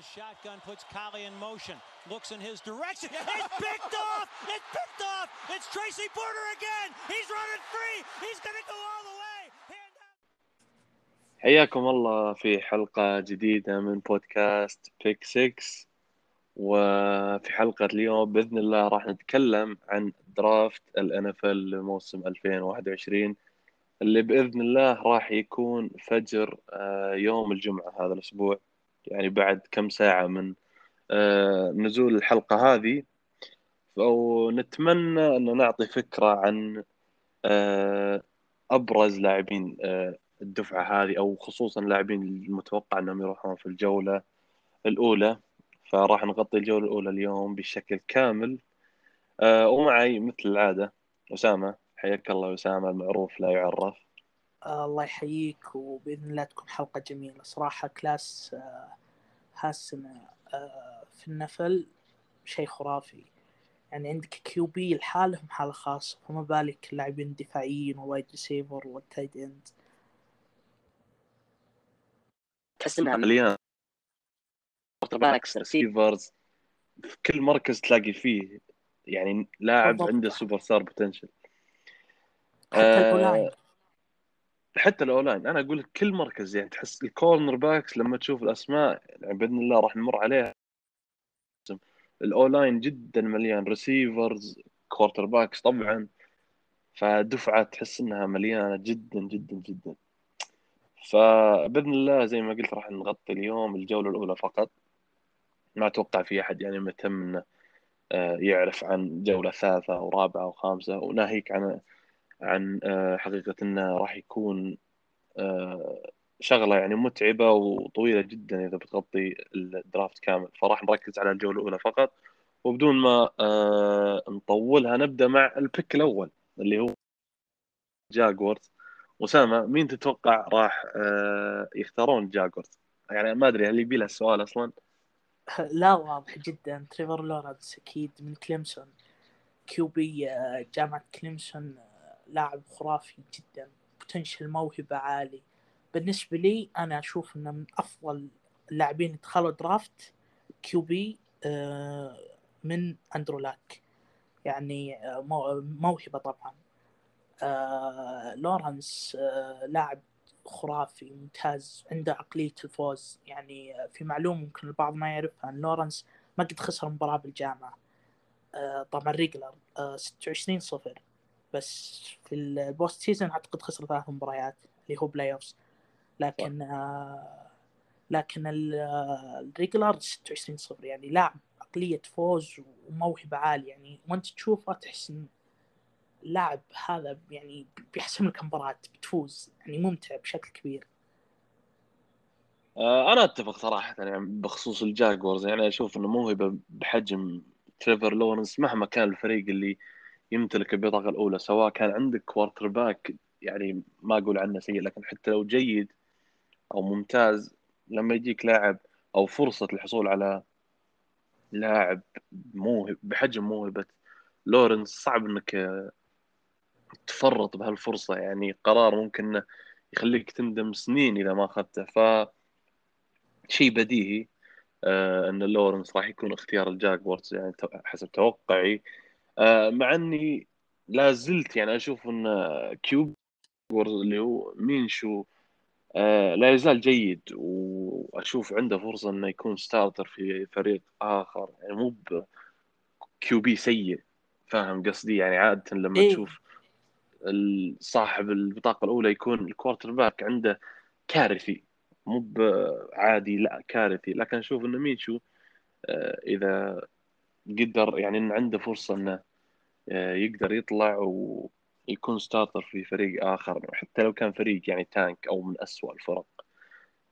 the shotgun, puts Collie in motion, looks in his direction. It's picked off! It's picked off! It's Tracy Porter again! He's running free! He's going to go all the way! حياكم الله في حلقة جديدة من بودكاست بيك 6 وفي حلقة اليوم بإذن الله راح نتكلم عن درافت ال NFL لموسم 2021 اللي بإذن الله راح يكون فجر آه، يوم الجمعة هذا الأسبوع يعني بعد كم ساعة من آه، نزول الحلقة هذه. ونتمنى أن نعطي فكرة عن آه، أبرز لاعبين آه، الدفعة هذه أو خصوصا اللاعبين المتوقع أنهم يروحون في الجولة الأولى. فراح نغطي الجولة الأولى اليوم بشكل كامل. ومعي مثل العادة أسامة. حياك الله أسامة المعروف لا يعرف. الله يحييك وبإذن الله تكون حلقة جميلة. صراحة class آه، هالسنة آه، في ال NFL شيء خرافي. يعني عندك QB لحالهم حالة خاصة فما بالك اللاعبين الدفاعيين وال wide receiver وال tight end تحس انها مليان receiv- receivers في كل مركز تلاقي فيه يعني لاعب. عنده superstar potential حتى آه، حتى ال O-line أنا أقول لك كل مركز يعني تحس ال cornerbacks لما تشوف الأسماء يعني بإذن الله راح نمر عليها. ال O-line جدا مليان. receivers quarterbacks طبعا. فدفعة تحس إنها مليانة جدا جدا جدا. فبإذن الله زي ما قلت راح نغطي اليوم الجولة الأولى فقط. ما أتوقع في أحد يعني مهتم إنه آه، يعرف عن جولة ثالثة أو رابعة أو خامسة وناهيك عن عن آه، حقيقة إنه راح يكون آه، شغلة يعني متعبة وطويلة جدا إذا بتغطي ال draft كامل. فراح نركز على الجولة الأولى فقط وبدون ما آه، نطولها نبدأ مع ال pick الأول اللي هو Jaguars اسامه مين تتوقع راح يختارون Jaguars يعني ما أدري هل يبي له السؤال أصلا؟ لا واضح جدا. تريفر لورنس أكيد من كليمسون. QB آه، جامعة كليمسون لاعب خرافي جدا potential موهبة عالي. بالنسبة لي أنا أشوف أنه من أفضل اللاعبين اللي دخلوا draft آه، من أندرو لاك. يعني آه، مو- موهبة طبعا. آه، لورنس لاعب خرافي ممتاز عنده عقلية الفوز. يعني في معلومة ممكن البعض ما يعرفها أن لورنس ما قد خسر مباراة بالجامعة. طبعا regular 26 صفر. بس في ال post season أعتقد خسر ثلاث مباريات اللي هو playoffs لكن آه، لكن ال- آه، ال regular 26 صفر يعني لاعب عقلية فوز وموهبة عالية. يعني وأنت تشوفه تحس إن اللاعب هذا يعني بيحسم لك مباراة بتفوز. يعني ممتع بشكل كبير. آه، أنا أتفق صراحة يعني بخصوص ال Jaguars. يعني أشوف إنه موهبة بحجم تريفر لورنس مهما كان الفريق اللي يمتلك البطاقه الأولى سواء كان عندك quarterback يعني ما أقول عنه سيء لكن حتى لو جيد أو ممتاز لما يجيك لاعب أو فرصة الحصول على لاعب موهب بحجم موهبة لورنس صعب إنك آه، تفرط بهالفرصة يعني قرار ممكن يخليك تندم سنين إذا ما أخذته. ف شيء بديهي آه، إن لورنس راح يكون اختيار ال Jaguars يعني حسب توقعي مع اني لا زلت يعني أشوف ان QB اللي هو مينشو آه، لا يزال جيد واشوف عنده فرصة انه يكون starter في فريق آخر. يعني مو QB سيء فاهم قصدي؟ يعني عادة لما إيه. تشوف صاحب البطاقة الأولى يكون ال quarterback عنده كارثي. مو عادي لا كارثي. لكن أشوف انه مينشو آه، إذا قدر يعني إن عنده فرصة إنه آه، يقدر يطلع ويكون starter في فريق آخر حتى لو كان فريق يعني tank أو من أسوأ الفرق.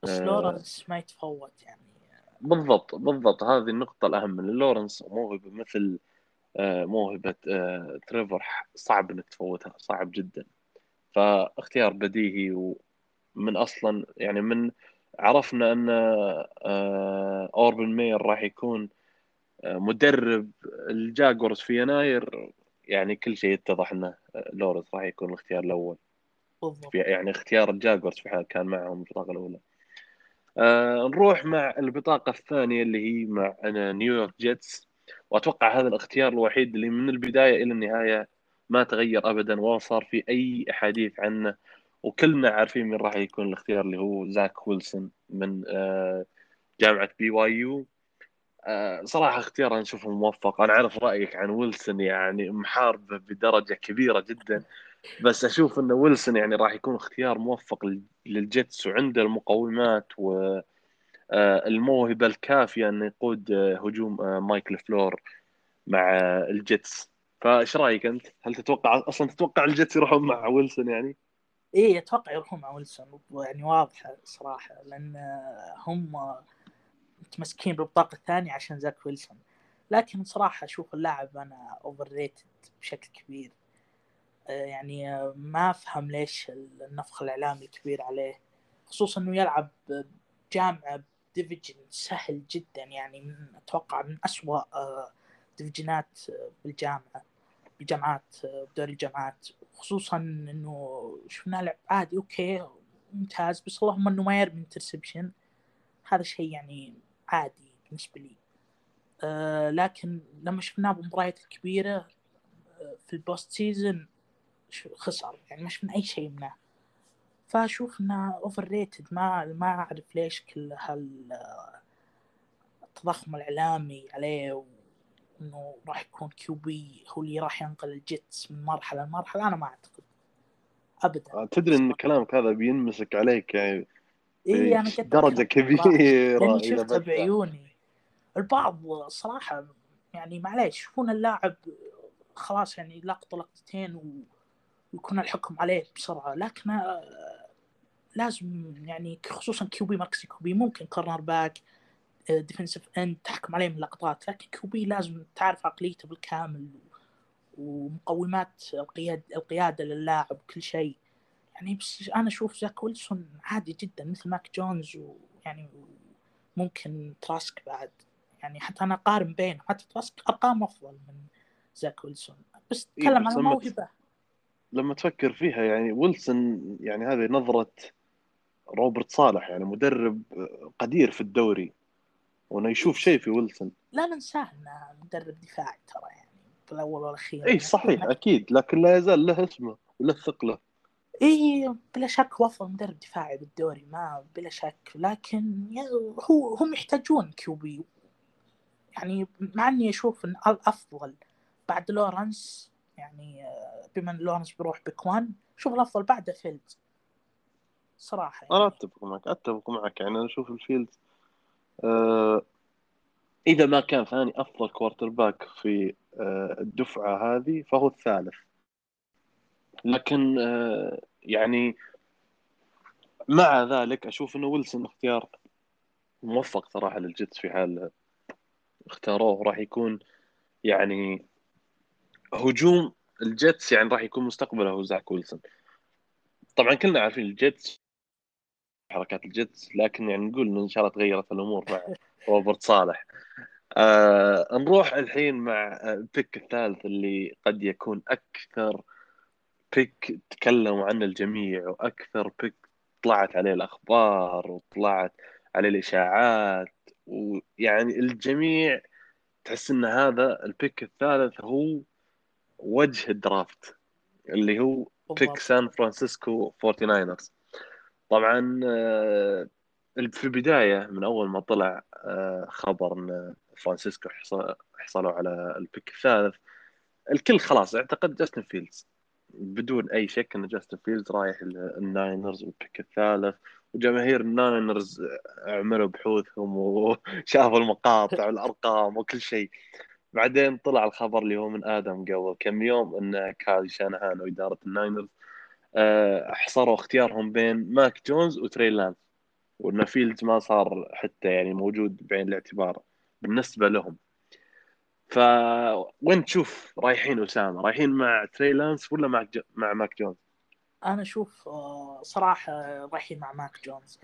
بس آه. لورنس ما يتفوت يعني. بالضبط بالضبط. هذه النقطة الأهم من لورنس موهبة مثل آه، موهبة آه، تريفر صعب إنك تفوتها صعب جدا. فاختيار بديهي ومن أصلا يعني من عرفنا أن آه، أوربن ماير راح يكون آه، مدرب ال Jaguars في يناير يعني كل شيء يتضح أنه آه، لورنس راح يكون الاختيار الأول. بالضبط. في يعني اختيار ال Jaguars في حال كان معهم البطاقة الأولى. آه نروح مع البطاقة الثانية اللي هي مع نيويورك Jets. وأتوقع هذا الاختيار الوحيد اللي من البداية إلى النهاية ما تغير أبدا ولا صار في أي أحاديث عنه. وكلنا عارفين مين راح يكون الاختيار اللي هو زاك ويلسون من آه جامعة BYU. صراحة اختيار أنا أشوفه موفق أنا أعرف رأيك عن ويلسون يعني محاربه بدرجة كبيرة جدا بس أشوف أن ويلسون يعني راح يكون اختيار موفق لل- لل Jets وعنده المقومات والموهبة الكافية أنه يقود آه، هجوم آه، مايك لافلور مع آه، ال Jets فإيش رأيك أنت؟ هل تتوقع أصلا تتوقع ال Jets يروحون مع ويلسون يعني؟ إيه أتوقع يروحون مع ويلسون يعني واضحة صراحة لأن هم متمسكين بالبطاقة الثانية عشان زاك ويلسون. لكن صراحة أشوف اللاعب أنا overrated بشكل كبير. آه، يعني آه، ما أفهم ليش النفخ الإعلامي الكبير عليه. خصوصا إنه يلعب بجامعة division سهل جدا يعني من أتوقع من أسوأ آه، division ات آه، بالجامعة بجامعات آه، بدوري الجامعات. خصوصا إنه شفنا لعب عادي أوكي ممتاز بس اللهم إنه ما يرمي interception هذا شيء يعني عادي بالنسبة لي. آه لكن لما شفناه بالمباريات الكبيرة آه، في ال post season خسر. يعني ما شفنا أي شيء منه. فأشوف إنه overrated ما ما أعرف ليش كل هال آه، التضخم الإعلامي عليه وإنه راح يكون QB هو اللي راح ينقل ال Jets من مرحلة لمرحلة. أنا ما أعتقد. ابدا. تدري إن كلامك هذا بينمسك عليك. يعني اي أنا قد درجة كبيرة لاني إذا شفتها بس- بعيوني البعض صراحة يعني معليش يشوفون اللاعب خلاص يعني لقطة لقطتين ويكون الحكم عليه بسرعة لكن آه، لازم يعني خصوصا QB مركز QB ممكن cornerback defensive end تحكم عليه من لقطات لكن QB لازم تعرف عقليته بالكامل ومقومات القياد القيادة للاعب وكل شيء. يعني بس أنا أشوف زاك ويلسون عادي جدا مثل ماك جونز ويعني ممكن تراسك بعد. يعني حتى أنا أقارن بينهم حتى تراسك أرقام أفضل من زاك ويلسون. بس إيه، تكلم عن لما الموهبة. لما تفكر فيها يعني ويلسون يعني هذه نظرة روبرت صالح يعني مدرب قدير في الدوري. وانه يشوف شيء في ويلسون. لا ننساه إنه مدرب دفاعي ترى يعني بالاول والأخير. اي يعني صحيح أكيد أكيد لكن لا يزال له اسمه وله ثقله. إي بلا شك هو افضل مدرب دفاعي بالدوري ما بلا شك لكن هو هم يحتاجون QB يعني مع إني أشوف إن الافضل بعد لورنس يعني بما إن لورنس بيروح ب pick one أشوف الأفضل بعده فيلدز. صراحة أنا يعني. أتفق معك أتفق معك يعني أنا أشوف فيلدز آه إذا ما كان ثاني أفضل quarterback في آه الدفعة هذه فهو الثالث. لكن آه يعني مع ذلك أشوف إنه ويلسون اختيار موفق صراحة لل Jets في حال اختاروه. راح يكون يعني هجوم ال Jets يعني راح يكون مستقبله هو زاك ويلسون. طبعا كلنا عارفين ال Jets حركات ال Jets لكن يعني نقول إن شاء الله تغيرت الأمور مع روبرت صالح. آه نروح الحين مع ال pick الثالث اللي قد يكون أكثر pick تكلموا عنه الجميع وأكثر pick طلعت عليه الأخبار وطلعت عليه الإشاعات ويعني الجميع تحس إن هذا ال pick الثالث هو وجه ال draft اللي هو pick سان فرانسيسكو 49ers طبعا آه، في البداية من أول ما طلع آه، خبر إن فرانسيسكو حص- حصلوا على ال pick الثالث الكل خلاص أعتقد جاستن فيلدز. بدون أي شك إن جاستن فيلدز رايح ال- ال Niners وال pick الثالث وجماهير ال Niners عملوا بحوثهم وشافوا المقاطع والأرقام وكل شيء. بعدين طلع الخبر اللي هو من آدم قبل كم يوم إن كايل شانهان وإدارة ال Niners آه، حصروا اختيارهم بين ماك جونز وتري لانس وإن فيلدز ما صار حتى يعني موجود بعين الاعتبار بالنسبة لهم. فوين تشوف رايحين أسامة؟ رايحين مع تري لانس ولا مع. مع ماك جونز؟ أنا أشوف آه، صراحة رايحين مع ماك جونز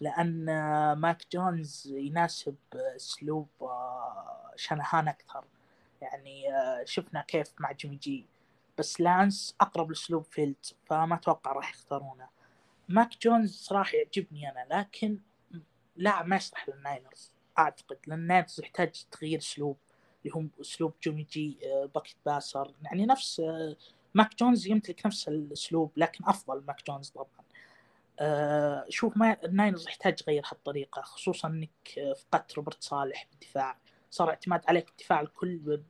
لأن آه، ماك جونز يناسب أسلوب آه، شنهان أكثر. يعني شفنا كيف مع جيمي جي. بس لانس أقرب لأسلوب فيلدز فما أتوقع راح يختارونه ماك جونز صراحة يعجبني أنا لكن لاعب ما يصلح للناينرز. أعتقد لأن الناينرز يحتاج تغيير أسلوب. اللي هو اسلوب جيمي جي آه، pocket passer يعني نفس آه، ماك جونز يمتلك نفس الاسلوب لكن افضل ماك جونز طبعا. آه، شوف ما الناينرز يحتاج يغير هالطريقة خصوصا إنك فقدت روبرت صالح بالدفاع. صار اعتماد عليك الدفاع الكل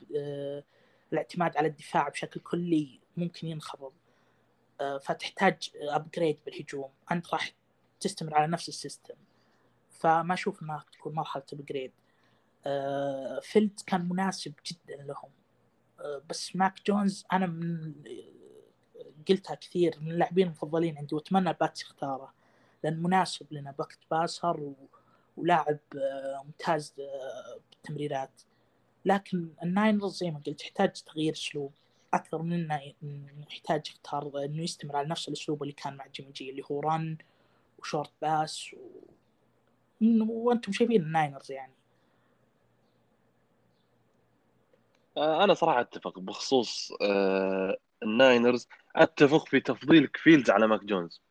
الاعتماد على الدفاع بشكل كلي ممكن ينخفض فتحتاج upgrade بالهجوم. أنت راح تستمر على نفس ال system. فما أشوف إنها تكون مرحلة upgrade فيلدز كان مناسب جدا لهم. بس ماك جونز أنا من قلتها كثير من اللاعبين المفضلين عندي وأتمنى الباتس يختاره لأن مناسب لنا. pocket passer و... ولاعب آه، ممتاز آه، بالتمريرات. لكن الناينرز زي ما قلت يحتاج تغيير أسلوب. أكثر من انه يحتاج يختار إنه يستمر على نفس الأسلوب اللي كان مع جيمي جي اللي هو run و short pass و... وأنتم شايفين الناينرز يعني آه، أنا صراحة أتفق بخصوص الناينرز. أتفق في تفضيلك فيلدز على ماك جونز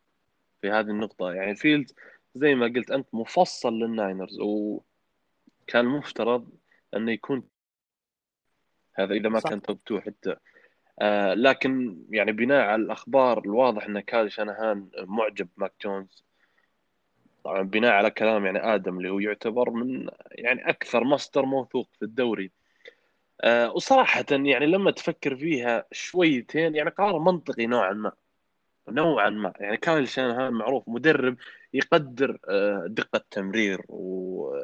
في هذه النقطة. يعني فيلدز زي ما قلت أنت مفصل للناينرز وكان مفترض أنه يكون هذا إذا ما صح. كان top 2 حتى. آه لكن يعني بناء على الأخبار الواضح إن كايل شانهان معجب ماك جونز طبعا بناء على كلام يعني آدم اللي هو يعتبر من يعني أكثر مصدر موثوق في الدوري آه وصراحة يعني لما تفكر فيها شويتين يعني قرار منطقي نوعا ما نوعا ما. يعني كايل شانهان معروف مدرب يقدر آه دقة تمرير و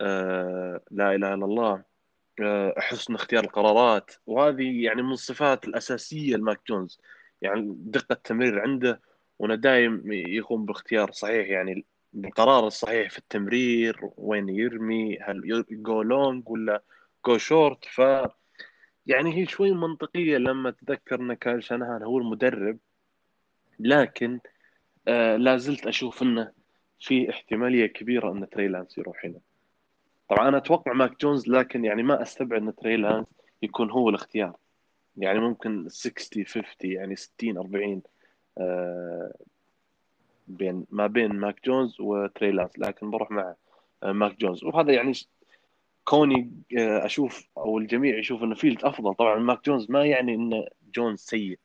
آه لا إله إلا الله آه حسن اختيار القرارات. وهذه يعني من الصفات الأساسية لماك جونز. يعني دقة التمرير عنده وأنا دايم يقوم باختيار صحيح يعني القرار الصحيح في التمرير وين يرمي هل go long ولا go short ف يعني هي شوي منطقية لما تذكر إن كايل شانهان هو المدرب لكن آه لا زلت أشوف انه في احتمالية كبيرة إن تري لانس يروح هنا. طبعا أنا أتوقع ماك جونز لكن يعني ما أستبعد إن تري لانس يكون هو الاختيار. يعني ممكن 60 50 يعني 60 40 آه بين ما بين ماك جونز وتري لانس لكن بروح مع آه ماك جونز. وهذا يعني كوني آه، أشوف أو الجميع يشوف إن فيلدز أفضل. طبعا ماك جونز ما يعني إن جونز سيء.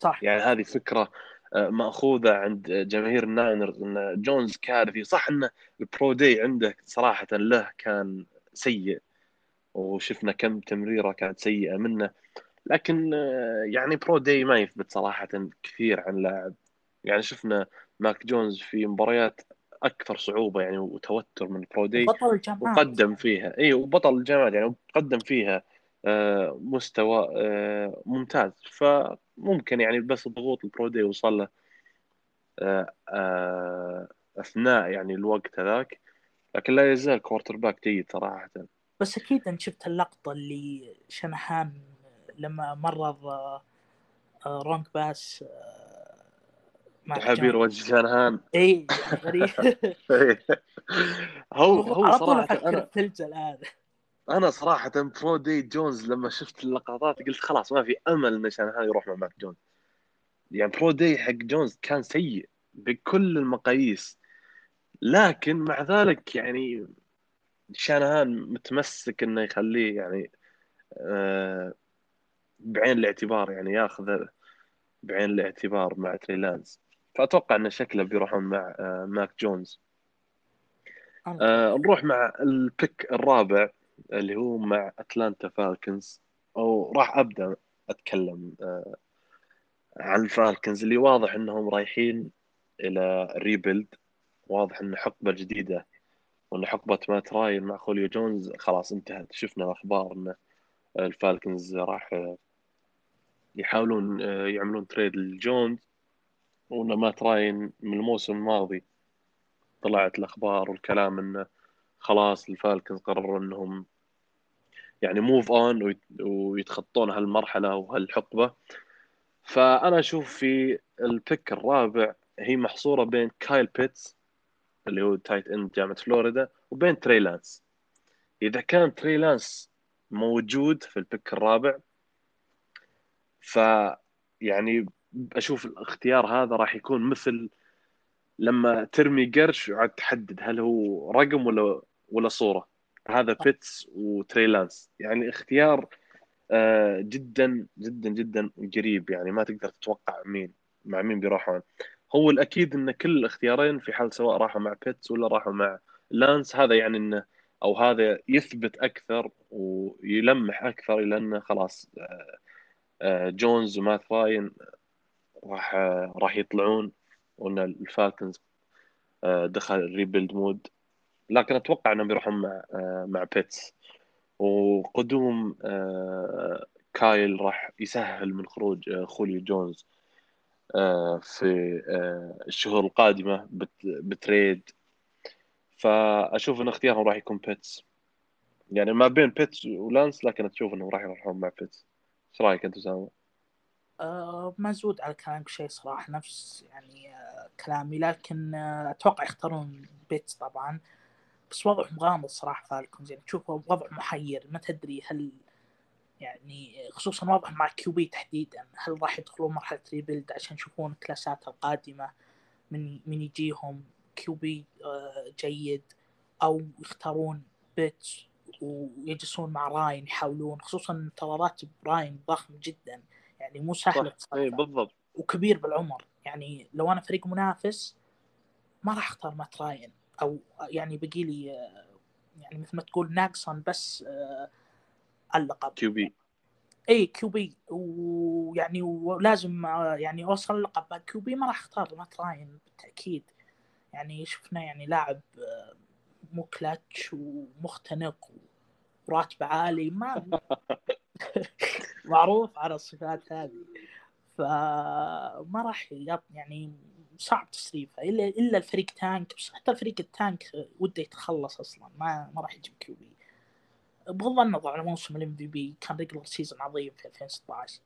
صح. يعني هذه فكرة آه، مأخوذة عند جماهير الناينرز إن جونز كارثي. صح انه ال pro day عنده صراحة له كان سيء وشفنا كم تمريرة كانت سيئة منه. لكن آه، يعني pro day ما يثبت صراحة كثير عن لاعب. يعني شفنا ماك جونز في مباريات أكثر صعوبة يعني وتوتر من pro day بطل الجامعات وقدم فيها. اي وبطل الجامعات يعني وقدم فيها آه، مستوى آه، ممتاز. فممكن يعني بس ضغوط ال pro day وصل له آه، أثناء يعني الوقت هذاك. لكن لا يزال كوارتر باك جيد صراحة. بس أكيد أنت شفت اللقطة اللي شنحان لما مرض رونج باس تحبير وجه شانهان إي غريب. هو هو صراحة أنا الآن. أنا صراحة برو دي جونز لما شفت اللقطات قلت خلاص ما في أمل إن شانهان يروح مع ماك جونز يعني pro day حق جونز كان سيء بكل المقاييس. لكن مع ذلك يعني شانهان متمسك إنه يخليه يعني آه بعين الاعتبار يعني ياخذ بعين الاعتبار مع تري لانس فأتوقع أن شكله بيروحون مع آه، ماك جونز. آه نروح مع ال pick الرابع اللي هو مع أتلانتا فالكنز. أو راح أبدأ أتكلم آه عن الفالكنز اللي واضح إنهم رايحين إلى rebuild. واضح إن حقبة جديدة وإن حقبة مات راين مع خوليو جونز. خلاص انتهت. شفنا الأخبار إن الفالكنز راح يحاولون يعملون trade لجونز. وانه مات راين من الموسم الماضي. طلعت الأخبار والكلام انه خلاص الفالكنز قرروا إنهم يعني move on ويتخطون هالمرحلة وهالحقبة. فأنا أشوف في ال pick الرابع هي محصورة بين كايل بيتس اللي هو tight end جامعة فلوريدا وبين تري لانس. إذا كان تري لانس موجود في ال pick الرابع ف يعني أشوف الاختيار هذا راح يكون مثل لما ترمي قرش وعاد تحدد هل هو رقم ولا ولا صورة. هذا بيتس وتري لانس يعني اختيار آه، جدا جدا جدا قريب. يعني ما تقدر تتوقع مين مع مين بيروحون. هو الأكيد إن كل الاختيارين في حال سواء راحوا مع بيتس ولا راحوا مع لانس. هذا يعني انه أو هذا يثبت أكثر ويلمح أكثر إلى إنه خلاص آه، آه، جونز ومات راين راح راح يطلعون وإن ال Falcons دخل rebuild mode لكن أتوقع إنهم بيروحون مع مع بيتس وقدوم كايل راح يسهل من خروج خوليو جونز في الشهور القادمة ب trade. فأشوف إن اختيارهم راح يكون بيتس يعني ما بين بيتس ولانس لكن أشوف إنهم راح يروحون مع بيتس إيش رأيك أنت اسامه؟ آه ما زود على كلامك شيء صراحة نفس يعني آه كلامي لكن آه أتوقع يختارون بيتس طبعا. بس وضعهم غامض صراحة Falcons يعني تشوف وضع محير ما تدري هل يعني خصوصا وضعهم مع QB تحديدا هل راح يدخلون مرحلة rebuild عشان يشوفون الكلاسات القادمة من من يجيهم QB جيد أو يختارون بيتس ويجلسون مع راين يحاولون خصوصا إن راتب راين ضخم جدا. يعني مو سهل اي بالضبط. وكبير بالعمر. يعني لو أنا فريق منافس ما راح أختار مات راين. أو يعني بقي لي يعني مثل ما تقول ناقصنا بس اللقب. QB. اي QB. ويعني ولازم يعني أوصل اللقب. QB ما راح أختار مات راين بالتأكيد. يعني شفنا يعني لاعب مو كلاتش ومختنق وراتب عالي. ما معروف على الصفات هذه. فما راح يعني صعب تصريفها إلا إلا الفريق tank بس حتى الفريق ال tank وده يتخلص أصلا. ما ما راح يجيب QB. بغض النظر عن موسم ال MVP كان regular season عظيم في 2016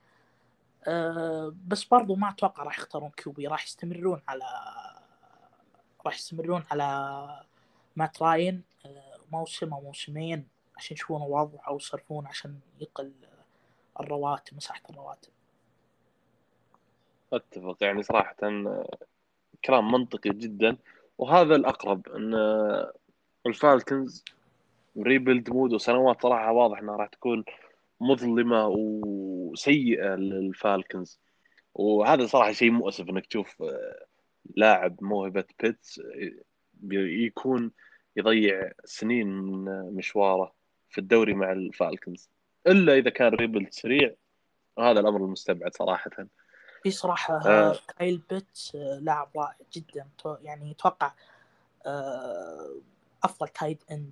أه بس برضو ما أتوقع راح يختارون QB. راح يستمرون على راح يستمرون على مات راين أه موسم أو موسمين عشان يشوفون الوضع أو يصرفون عشان يقل الرواتب مساحة الرواتب. أتفق. يعني صراحة كلام منطقي جدا. وهذا الأقرب إن ال Falcons rebuild mode وسنوات صراحة واضح إنها راح تكون مظلمة وسيئة لل Falcons. وهذا صراحة شيء مؤسف إنك تشوف لاعب موهبة بيتس يكون يضيع سنين من مشواره في الدوري مع ال Falcons. إلا إذا كان rebuild سريع. هذا الأمر المستبعد صراحة. في صراحة آه. كايل بيتس لاعب رائع جدا. يعني يتوقع آه، أفضل tight end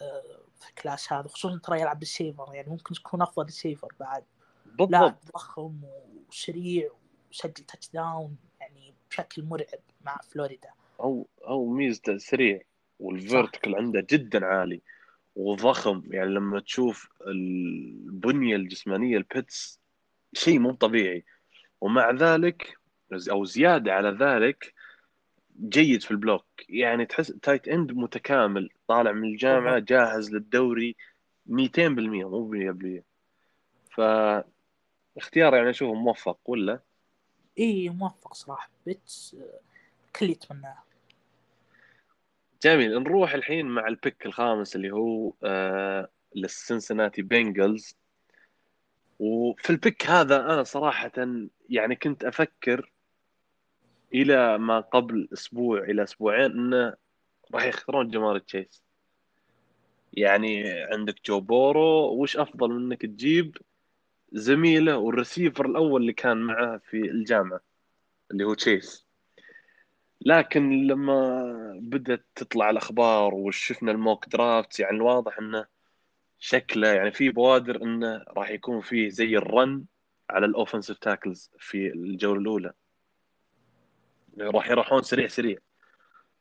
آه، في ال class هذا خصوصا ترى يلعب بالسيفر. يعني ممكن يكون أفضل ريسيفر بعد. بالضبط. لاعب ضخم وسريع وسجل touchdown يعني بشكل مرعب مع فلوريدا. أو أو ميزته سريع وال vertical عنده جدا عالي. وضخم. يعني لما تشوف البنية الجسمانية لبيتس شيء مو طبيعي. ومع ذلك أو زيادة على ذلك جيد في ال block. يعني تحس tight end متكامل طالع من الجامعة جاهز للدوري 200% مو 100% ف اختيار يعني أشوفه موفق ولا؟ اي موفق صراحة. بيتس كل يتمناه. جميل نروح الحين مع ال pick الخامس اللي هو آه للسنسناتي Bengals وفي ال pick هذا أنا صراحة يعني كنت أفكر إلى ما قبل أسبوع إلى أسبوعين إنه راح يختارون جامار تشيس. يعني عندك جو بورو وش أفضل من إنك تجيب زميله والرسيفر الأول اللي كان معه في الجامعة اللي هو تشيس؟ لكن لما بدأت تطلع الأخبار وشفنا ال mock draft يعني الواضح انه شكله يعني في بوادر إنه راح يكون فيه زي ال run على ال offensive tackles في الجولة الأولى. راح يروحون سريع سريع.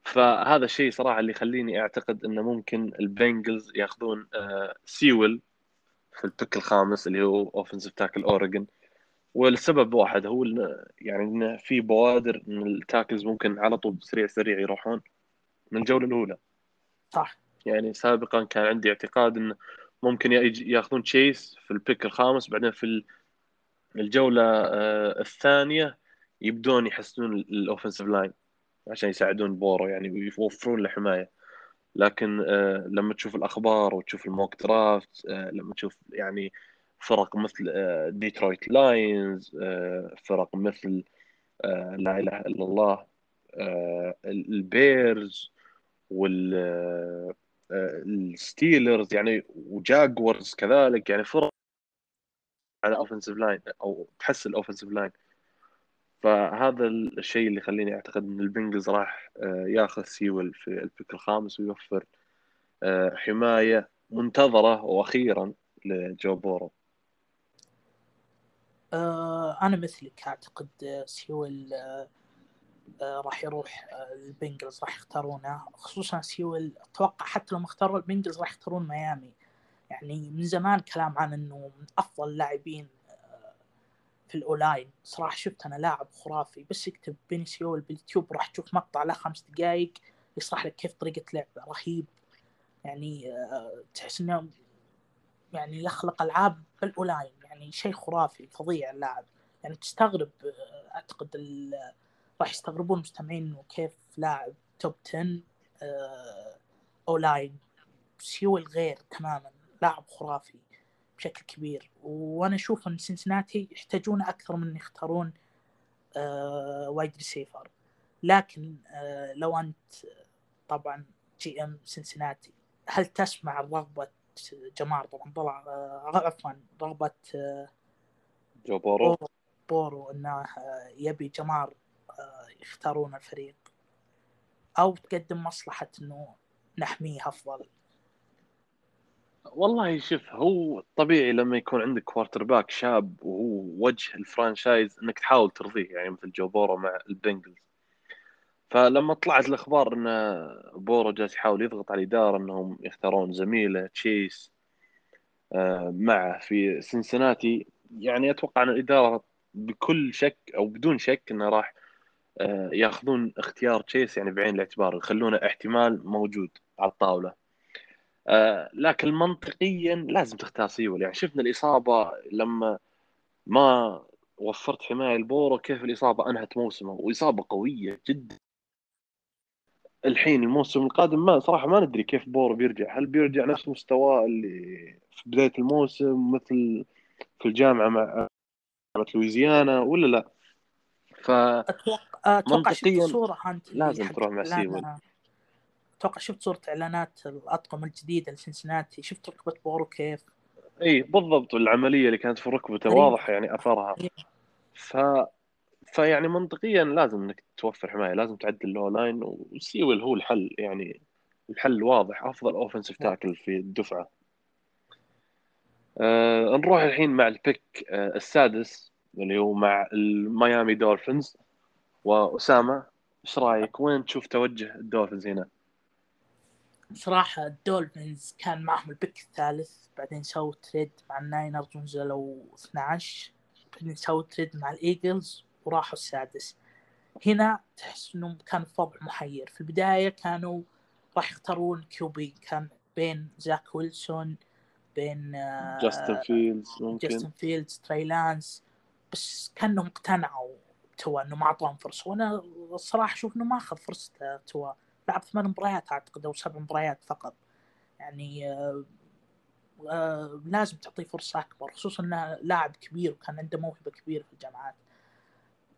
فهذا الشيء صراحة اللي يخليني أعتقد إنه ممكن ال Bengals ياخذون آه، سيول في ال pick الخامس اللي هو أوفنسيف تاكل اوريجن والسبب واحد هو يعني انه في بوادر ان ال tackles ممكن على طول سريع سريع يروحون من الجولة الأولى. صح. يعني سابقا كان عندي اعتقاد انه ممكن ياخذون تشيس في ال pick الخامس بعدين في الجولة آه، الثانية يبدون يحسنون ال offensive line عشان يساعدون بورو يعني ويوفرون له حماية. لكن آه، لما تشوف الأخبار وتشوف ال mock draft آه، لما تشوف يعني فرق مثل آه، ديترويت Lions آه، فرق مثل آه، لا إله إلا الله آه، ال Bears وال آه، آه، ال Steelers يعني و Jaguars كذلك يعني فرق على ال offensive line أو تحس ال offensive line فهذا الشيء اللي يخليني أعتقد إن ال Bengals راح آه، ياخذ سيول في ال pick الخامس ويوفر آه، حماية منتظرة وأخيرا لجو بورو. آه أنا مثلك أعتقد آه، سيول آه راح يروح ال Bengals راح يختارونه. خصوصا سيول أتوقع حتى لو ما اختاروا ال Bengals راح يختارون ميامي. يعني من زمان كلام عن إنه من أفضل اللاعبين في الأولاين. صراحة شفت أنا لاعب خرافي. بس اكتب بيني سيول باليوتيوب راح تشوف مقطع له خمس دقائق يشرح لك كيف طريقة لعبه رهيب. يعني تحس إنه يعني يخلق ألعاب بالأولاين. يعني شيء خرافي فظيع اللاعب. يعني تستغرب آه، اعتقد راح يستغربون المستمعين انه كيف لاعب توب 10 آه، O-line سيول غير تماما. لاعب خرافي بشكل كبير. وأنا أشوف إن سنسناتي يحتاجون أكثر من يختارون آه، wide receiver لكن آه، لو أنت طبعا GM سنسناتي هل تسمع رغبه جمار طبعا طلع آه، عفوا رغبه آه، جو بورو. بورو, إنه آه، يبي جمار يختارون الفريق. أو تقدم مصلحة إنه نحميه أفضل. والله شوف هو طبيعي لما يكون عندك quarterback شاب وهو وجه ال franchise إنك تحاول ترضيه يعني مثل جو بورو مع البنجلز. فلما طلعت الأخبار إن بورو جالس يحاول يضغط على الإدارة إنهم يختارون زميله تشيس آه، معه في سنسناتي يعني أتوقع إن الإدارة بكل شك أو بدون شك إنه راح آه، ياخذون اختيار تشيس يعني بعين الاعتبار يخلونه احتمال موجود على الطاولة. آه، لكن منطقيا لازم تختار سيول. يعني شفنا الإصابة لما ما وفرت حماية البورو كيف الإصابة أنهت موسمه؟ وإصابة قوية جدا. الحين الموسم القادم ما صراحة ما ندري كيف بورو بيرجع هل بيرجع نفس مستواه اللي في بداية الموسم مثل في الجامعة مع جامعه لويزيانا ولا لا ف أتوقع أتوقع شفت صورة انت لازم تروح مع سيول. أتوقع شفت صورة إعلانات الأطقم الجديده لسنسناتي شفت ركبة بورو كيف إي بالضبط العملية اللي كانت في ركبته. واضح يعني أثرها. ف فيعني منطقيا لازم إنك توفر حماية لازم تعدل ال O-line وسيول هو الحل يعني الحل واضح أفضل offensive tackle في الدفعة. آه نروح الحين مع ال pick آه السادس اللي هو مع الميامي دولفينز وأسامة إيش رأيك؟ وين تشوف توجه الدولفينز هنا؟ صراحة الدولفينز كان معهم ال pick الثالث بعدين سووا trade مع الناينرز ونزلوا 12 بعدين سووا trade مع الايجلز وراحوا السادس. هنا تحس إنهم كان في وضع محير. في البداية كانوا راح يختارون QB. كان بين زاك ويلسون بين آه، جاستن فيلدز ممكن. جاستن فيلدز تري لانس. بس كأنهم اقتنعوا توا إنه ما أعطاهم فرصة. وأنا الصراحة أشوف إنه ما أخذ فرصته توا. لعب ثمان مباريات أعتقد أو سبع مباريات فقط. يعني آه آه لازم تعطيه فرصة أكبر. خصوصا إنه لاعب كبير وكان عنده موهبة كبيرة في الجامعات.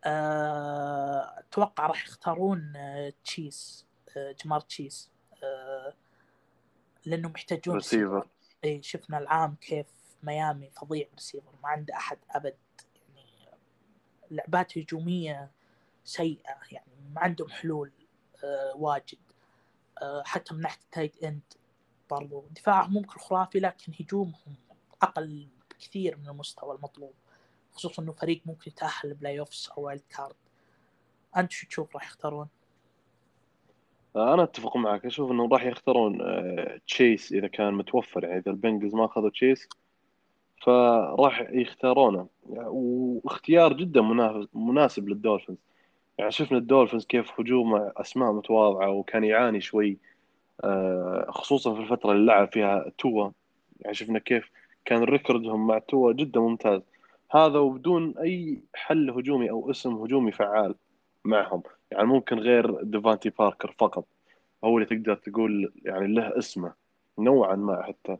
أتوقع راح يختارون آه، تشيس آه، جمار تشيس آه، لأنهم يحتاجون ريسيفر إي شفنا العام كيف ميامي فظيع ريسيفر ما عنده أحد أبد يعني لعبات هجومية سيئة يعني ما عندهم حلول واجد حتى من ناحية ال tight end برضو دفاعهم ممكن خرافي لكن هجومهم أقل بكثير من المستوى المطلوب. خصوصا إنه فريق ممكن يتأهل ل playoffs أو wild card أنت شو تشوف راح يختارون؟ أنا أتفق معك. أشوف إنهم راح يختارون آه، تشيس إذا كان متوفر. يعني إذا البنجلز ما أخذوا تشيس فراح يختارونه. واختيار جدا مناسب للدولفينز. يعني شفنا الدولفينز كيف هجومه أسماء متواضعة وكان يعاني شوي آه، خصوصا في الفترة اللي لعب فيها توا يعني شفنا كيف كان record هم مع توا جدا ممتاز. هذا وبدون أي حل هجومي أو اسم هجومي فعال معهم. يعني ممكن غير ديفانتي باركر فقط. هو اللي تقدر تقول يعني له اسمه نوعا ما حتى.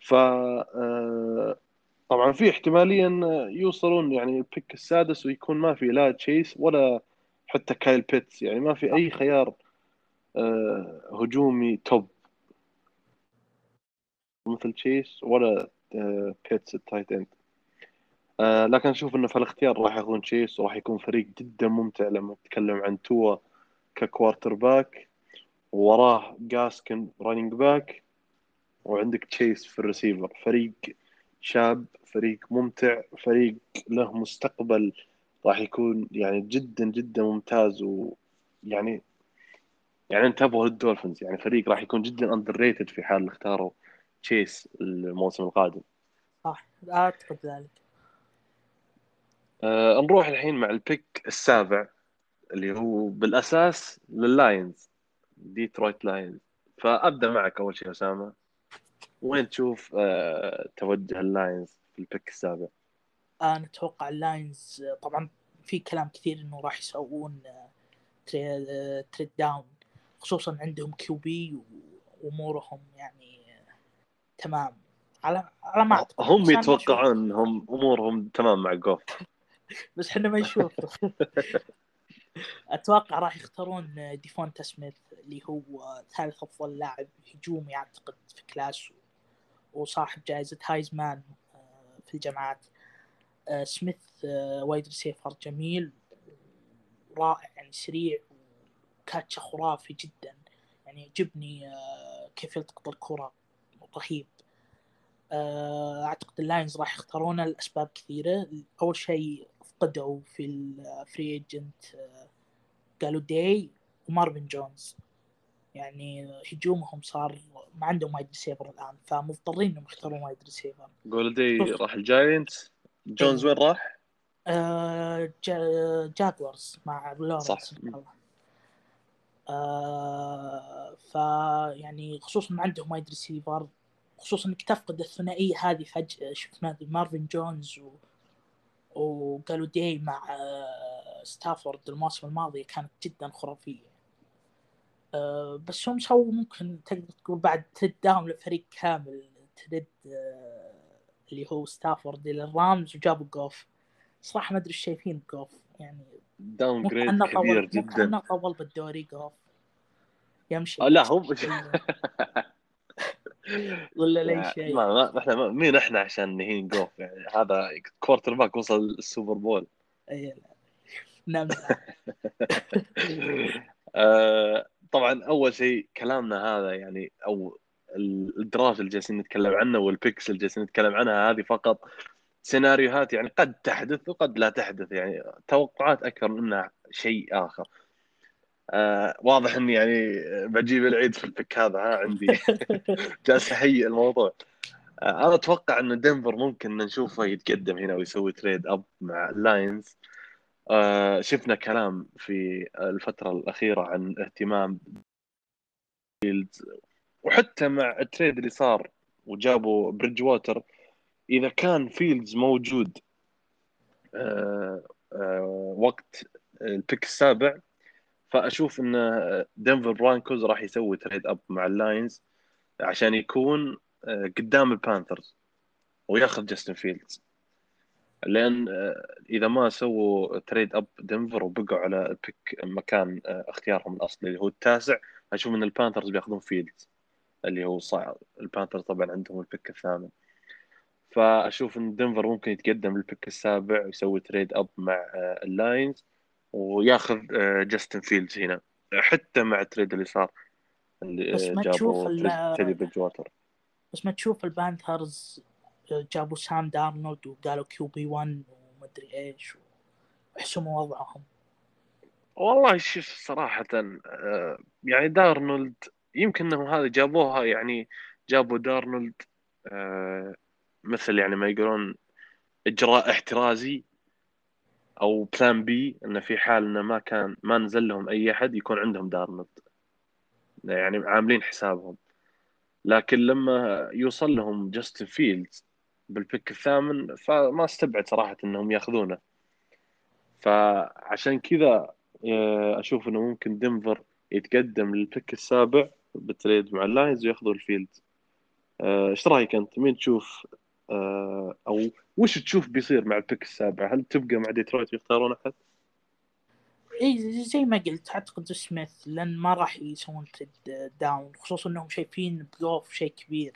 ف آه، طبعا في احتمالية إن يوصلون يعني ال pick السادس ويكون ما في لا تشيس ولا حتى كايل بيتس. يعني ما في أي خيار آه، هجومي top. مثل تشيس ولا آه، بيتس ال tight end. آه، لكن أشوف إنه في الاختيار راح يكون تشيس وراح يكون فريق جدا ممتع لما تتكلم عن توا ك quarterback وراه جاسكن running back وعندك تشيس في الريسيفر فريق شاب فريق ممتع فريق له مستقبل راح يكون يعني جدا جدا ممتاز ويعني يعني انتبهوا للدولفينز. يعني فريق راح يكون جدا underrated في حال اختاروا تشيس الموسم القادم. صح أعتقد ذلك. آه نروح الحين مع ال pick السابع اللي هو بالأساس لللاينز ديترويت لاينز. فأبدأ معك أول شيء أسامة. وين تشوف آه توجه اللاينز في ال pick السابع؟ أنا أتوقع اللاينز آه، طبعا في كلام كثير إنه راح يسوون tra- آه، trade down خصوصا عندهم QB وأمورهم يعني آه، تمام. على على ما أعتقد. هم يتوقعون إنهم أمورهم تمام مع جوف. بس إحنا ما نشوف. أتوقع راح يختارون ديفونتا سميث اللي هو ثالث أفضل لاعب هجومي أعتقد في class وصاحب جائزة هايزمان آه، في الجامعات. آه، سميث آه، wide receiver جميل رائع يعني سريع و catch ه خرافي جدا. يعني يعجبني كيف يلتقط الكرة. رهيب. أعتقد اللاينز راح يختارونه لأسباب كثيرة. أول شيء فقدوا في ال free agent قولاداي ومارفن جونز يعني هجومهم صار ما عندهم wide receiver الآن فمضطرين إنهم يختارون wide receiver قولاداي راح الجاينتس جونز إيه. وين راح؟ آه جا جاكوارز مع لورنس صح. آه ف يعني خصوصا ما عندهم wide receiver خصوصا إنك تفقد الثنائية هذه فجأة شفنا مارفن جونز و... وقولاداي مع آه ستافورد الموسم الماضي كانت جدا خرافية. آه بس هم سووا ممكن تقدر تقول بعد trade down لفريق كامل trade آه اللي هو ستافورد إلى الرامز وجابوا جوف. صراحة ما أدري إيش شايفين جوف يعني downgrade كبير جدا. طول بالدوري جوف. يمشي. لا هم ولا لا يعني شيء؟ ما ما إحنا ما- مين إحنا عشان نهين جوف؟ يعني هذا quarterback وصل السوبر بول. أي لا. نعم آه، طبعا أول شيء كلامنا هذا يعني أو ال- ال draft اللي جالسين نتكلم عنه وال picks اللي جالسين نتكلم عنها هذه فقط سيناريوهات يعني قد تحدث وقد لا تحدث يعني توقعات أكثر منها شيء آخر. آه واضح إني يعني بجيب العيد في ال pick هذا ها عندي جالس اهيئ الموضوع. آه أنا أتوقع إن دنفر ممكن نشوفه يتقدم هنا ويسوي trade up مع اللاينز آه شفنا كلام في الفترة الأخيرة عن اهتمام وحتى مع ال trade اللي صار وجابوا بريدج ووتر إذا كان فيلدز موجود آه آه وقت ال pick السابع فأشوف أن دنفر برونكوز راح يسوي trade up مع اللاينز عشان يكون آه قدام البانثرز وياخذ جاستن فيلدز. لأن آه، إذا ما سووا trade up دنفر وبقوا على ال pick مكان آه، اختيارهم الأصلي اللي هو التاسع أشوف إن البانثرز بياخذون فيلدز اللي هو صعب البانثرز طبعا عندهم ال pick الثامن. فأشوف إن دنفر ممكن يتقدم لل pick السابع ويسوي trade up مع اللاينز. وياخذ آه، جاستن فيلدز هنا حتى مع ال trade اللي صار اللي بس آه، ما تشوف ووتر بس ما تشوف البانثرز جابوا سام دارنولد وقالوا QB 1 ومدري إيش وحسموا وضعهم. والله شوف صراحة آه، يعني دارنولد يمكن إنهم هذا جابوها يعني جابوا دارنولد آه، مثل يعني ما يقولون إجراء احترازي أو plan B انه في حال إنه ما كان ما نزل لهم أي أحد يكون عندهم دارنولد يعني عاملين حسابهم. لكن لما يوصل لهم جاستن فيلدز بال pick الثامن فما استبعد صراحة إنهم يأخذونه. فعشان كذا آه، أشوف إنه ممكن دنفر يتقدم لل pick السابع بال trade مع اللاينز ويأخذوا فيلدز آه، إيش رأيك أنت؟ مين تشوف؟ آه، أو وش تشوف بيصير مع ال pick السابع؟ هل تبقى مع ديترويت ويختارون أحد؟ إي زي ما قلت أعتقد سميث لأن ما راح يسوون trade down خصوصا إنهم شايفين بجوف شيء كبير.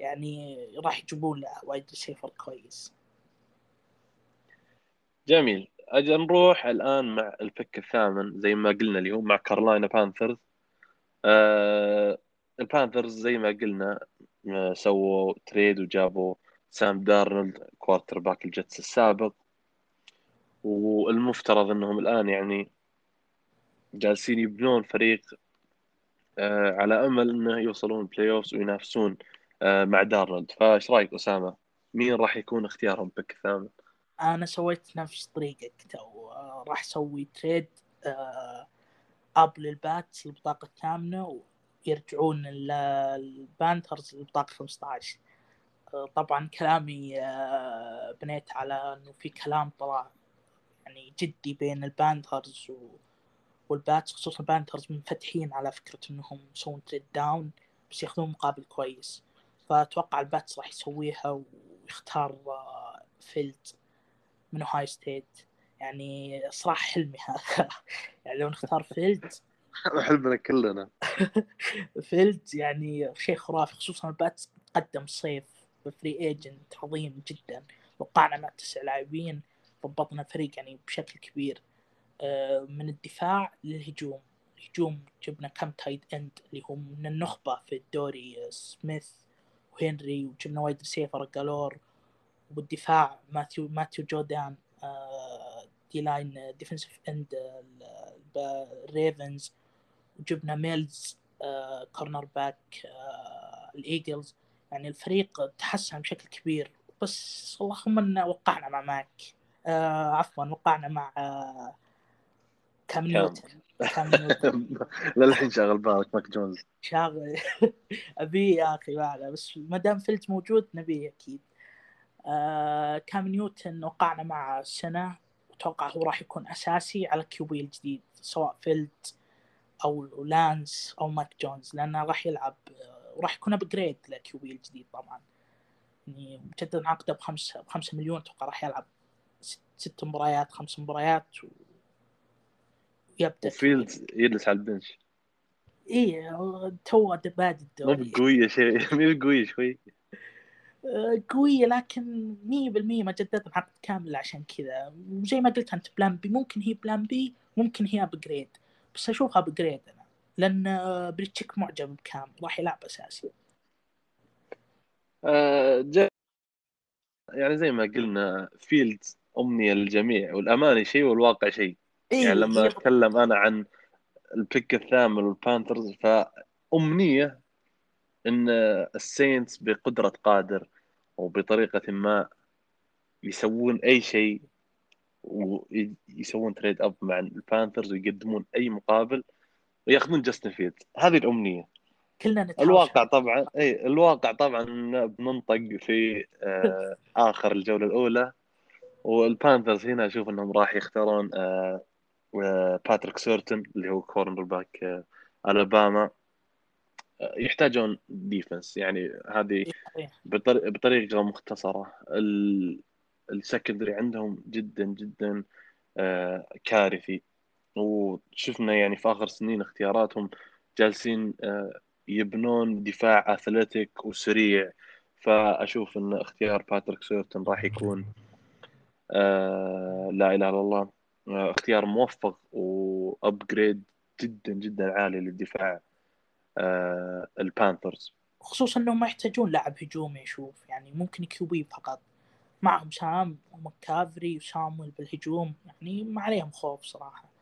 يعني راح يجيبون له wide receiver كويس. جميل. أجل نروح الآن مع ال pick الثامن زي ما قلنا اللي هو مع كارولاينا بانثرز. آه البانثرز زي ما قلنا آه سووا trade وجابوا سام دارنولد quarterback الجتس السابق والمفترض إنهم الآن يعني جالسين يبنون فريق آه على أمل إنه يوصلون playoffs وينافسون آه مع دارنولد فايش رأيك أسامة؟ مين راح يكون اختيارهم pick الثامن؟ أنا سويت نفس طريقك تو آه، راح أسوي trade up للباتس البطاقه الثامنة ويرجعون ال- البانثرز للبطاقة 15 آه، طبعا كلامي آه، بنيت على إنه في كلام طلع يعني جدي بين البانثرز و... والباتس خصوصا البانثرز منفتحين على فكرة إنهم يسوون trade down بس ياخذون مقابل كويس. فأتوقع الباتس راح يسويها ويختار آه، فيلدز من أوهايو ستيت يعني صراحة حلمي هذا. يعني لو نختار فيلدز حلمنا كلنا. فيلدز يعني شيء خرافي خصوصا الباتس قدم صيف ب free agent عظيم جدا. وقعنا مع تسع لاعبين ضبطنا الفريق يعني بشكل كبير. آه، من الدفاع للهجوم. الهجوم جبنا كم tight end اللي هم من النخبة في الدوري آه، سميث وهنري وجبنا wide receiver أجالور. والدفاع ماثيو ماثيو جودون D-line defensive end الريفنز وجبنا ميلز corner back آه، الإيجلز. يعني الفريق تحسن بشكل كبير. بس اللهم إن وقعنا مع ماك. آه عفوا وقعنا مع آه كام. نيوتن. للحين شغل بالك ماك جونز. شاغل. ابيه يا أخي معنا بس ما دام فيلدز موجود نبيه أكيد. آه كام نيوتن وقعنا مع السنة أتوقع هو راح يكون أساسي على كيوبي الجديد سواء فيلت أو لانس أو ماك جونز لأنه راح يلعب آه، وراح يكون ابجريد لكيوبي الجديد طبعا. يعني مجدد عقده بخمسة بخمسة مليون أتوقع راح يلعب ست, ست مباريات خمس مباريات و... يبدا وفيلدز يجلس على البنش. إي تو بادي مو الدوري. بقوية شيء مو بقوية شوي. آه، قوية لكن 100% ما جددت عقد كامل عشان كذا. وزي ما قلت أنت plan B ممكن هي plan B ممكن هي upgrade بس أشوفها upgrade لأن بيليتشيك معجب بكام. راح يلعب أساسي. آه، جا- يعني زي ما قلنا فيلدز أمنية للجميع والأماني شيء والواقع شيء. إيه يعني لما إيه، أتكلم أنا عن ال pick الثامن والبانثرز فأمنية إن السينتس بقدرة قادر وبطريقة ما يسوون أي شيء ويسوون trade up مع البانثرز ويقدمون أي مقابل وياخذون جاستن فيلدز هذه الأمنية. كلنا نتهاوش الواقع طبعا إي الواقع طبعا بننطق في آه آخر الجولة الأولى والبانثرز هنا أشوف إنهم راح يختارون آه آه، باتريك سيرتن اللي هو corner back آه الاباما آه يحتاجون defense يعني هذه. بطر- بطريقة مختصرة. ال- ال secondary عندهم جدا جدا آه كارثي. وشفنا يعني في آخر سنين اختياراتهم جالسين آه يبنون دفاع athletic وسريع. فأشوف إن اختيار باتريك سيرتون راح يكون آه لا إله إلا الله آه اختيار موفق و upgrade جدا جدا عالي للدفاع البانثرز خصوصا إنهم ما يحتاجون لاعب هجومي يشوف يعني ممكن QB فقط. معهم سام ومكافري وسامويل بالهجوم يعني ما عليهم خوف صراحة.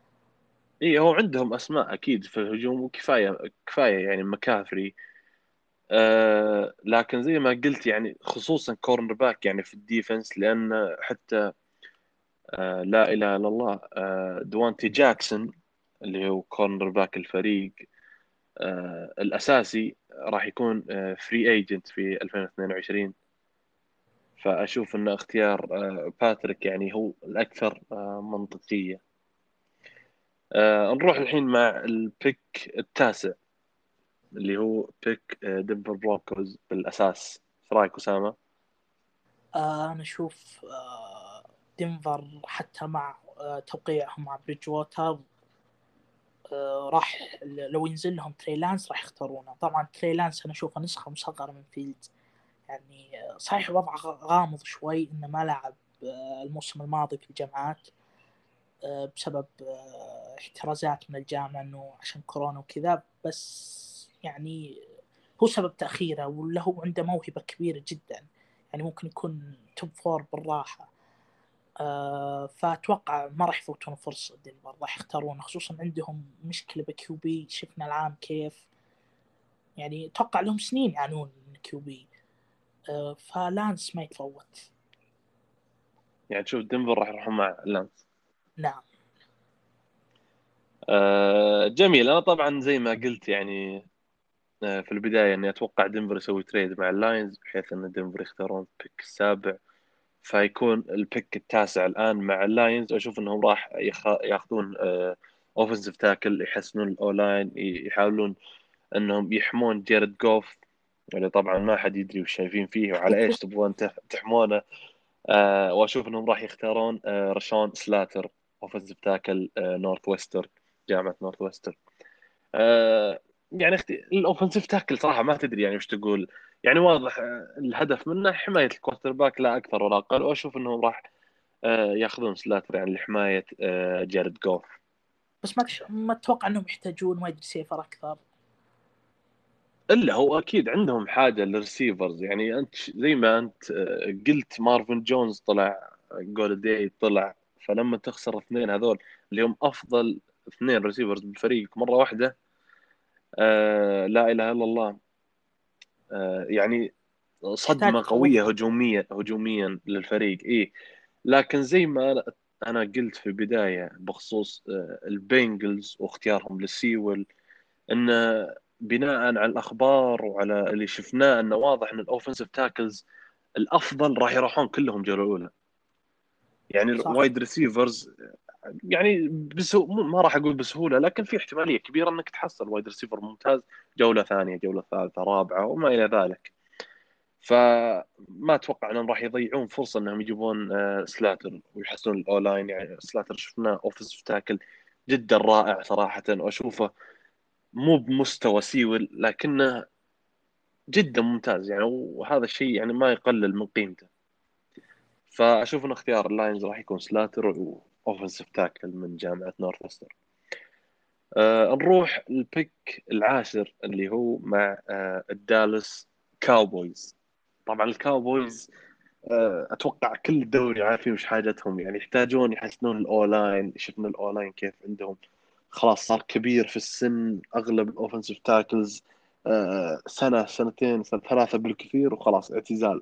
اي هو عندهم أسماء أكيد في الهجوم وكفاية كفاية يعني مكافري. آه لكن زي ما قلت يعني خصوصا corner back يعني في ال defense لأن حتى آه لا إله إلا الله آه دوانتي جاكسون اللي هو corner back الفريق آه الأساسي راح يكون آه free agent في 2022 فأشوف ان اختيار آه باتريك يعني هو الأكثر آه منطقية. آه نروح الحين مع ال pick التاسع اللي هو pick آه، دنفر برونكوز بالأساس. إيش رأيك أسامة؟ آه أنا أشوف آه دنفر حتى مع آه توقيعهم مع بريدج ووتر آه راح لو ينزل لهم تري لانس راح يختارونه. طبعا تري لانس أنا أشوفه نسخة مصغرة من فيلدز. يعني آه، صحيح وضعه غامض شوي إنه ما لعب آه، الموسم الماضي في الجامعات. بسبب احترازات من الجامعة إنه عشان كورونا وكذا بس يعني هو سبب تأخيره ولا هو عنده موهبة كبيرة جدا. يعني ممكن يكون top four بالراحة. آه فأتوقع ما راح يفوتون فرصة دنفر راح يختارونه خصوصا عندهم مشكلة ب QB شفنا العام كيف. يعني أتوقع لهم سنين يعانون من QB آه فلانس ما يتفوت. يعني تشوف دنفر راح يروحون مع لانس. نعم. آه جميل. أنا طبعا زي ما قلت يعني آه، في البداية إني أتوقع دنفر يسوي trade مع اللاينز بحيث إن دنفر يختارون ال pick السابع. فيكون ال pick التاسع الآن مع اللاينز أشوف إنهم راح ياخذون offensive آه، tackle يحسنون ال O-line يحاولون إنهم يحمون جيرد جوف اللي طبعا ما حد يدري وش شايفين فيه وعلى إيش تبغون تحمونه. آه وأشوف إنهم راح يختارون آه رشون سلاتر. offensive tackle آه نورث ويسترن جامعة نورث ويسترن آه يعني أختي الأوفنسيف تاكل صراحة ما تدري يعني وش تقول. يعني واضح آه، الهدف منه حماية ال quarterback لا أكثر ولا أقل وأشوف إنهم راح ياخذون سلاتر يعني لحماية جارد جوف. بس ما ما أتوقع إنهم يحتاجون wide receiver أكثر. إلا هو أكيد عندهم حاجة لل receivers يعني أنت زي ما أنت قلت مارفن جونز طلع جولاداي طلع فلما تخسر اثنين هذول اللي هم أفضل اثنين receivers بالفريق مرة واحدة آه لا إله إلا الله. آه يعني صدمة قوية هجوميه هجوميا للفريق. اي لكن زي ما أنا قلت في البداية بخصوص آه البنجلز واختيارهم للسيول انه بناء على الأخبار وعلى اللي شفناه انه واضح إن ال offensive tackles الأفضل راح يروحون كلهم جولة اولى يعني ال wide receivers يعني بسو... ما راح أقول بسهولة لكن في احتمالية كبيرة إنك تحصل wide receiver ممتاز جولة ثانية جولة ثالثة رابعة وما إلى ذلك. فما أتوقع إنهم راح يضيعون فرصة إنهم يجيبون آه، سلاتر ويحسنون ال O-line يعني سلاتر شفناه offensive tackle جدا رائع صراحة وأشوفه مو بمستوى سيول لكنه جدا ممتاز يعني وهذا الشيء يعني ما يقلل من قيمته. فأشوف ان اختيار ال Lions راح يكون سلاتر offensive tackle من جامعة Northwestern آه نروح ال pick العاشر اللي هو مع آه ال Dallas Cowboys طبعا ال Cowboys آه أتوقع كل الدوري عارفين وش حاجتهم يعني يحتاجون يحسنون ال O-line شفنا ال O-line كيف عندهم خلاص صار كبير في السن أغلب ال offensive tackles آه سنة سنتين سنة ثلاثة بالكثير وخلاص اعتزال.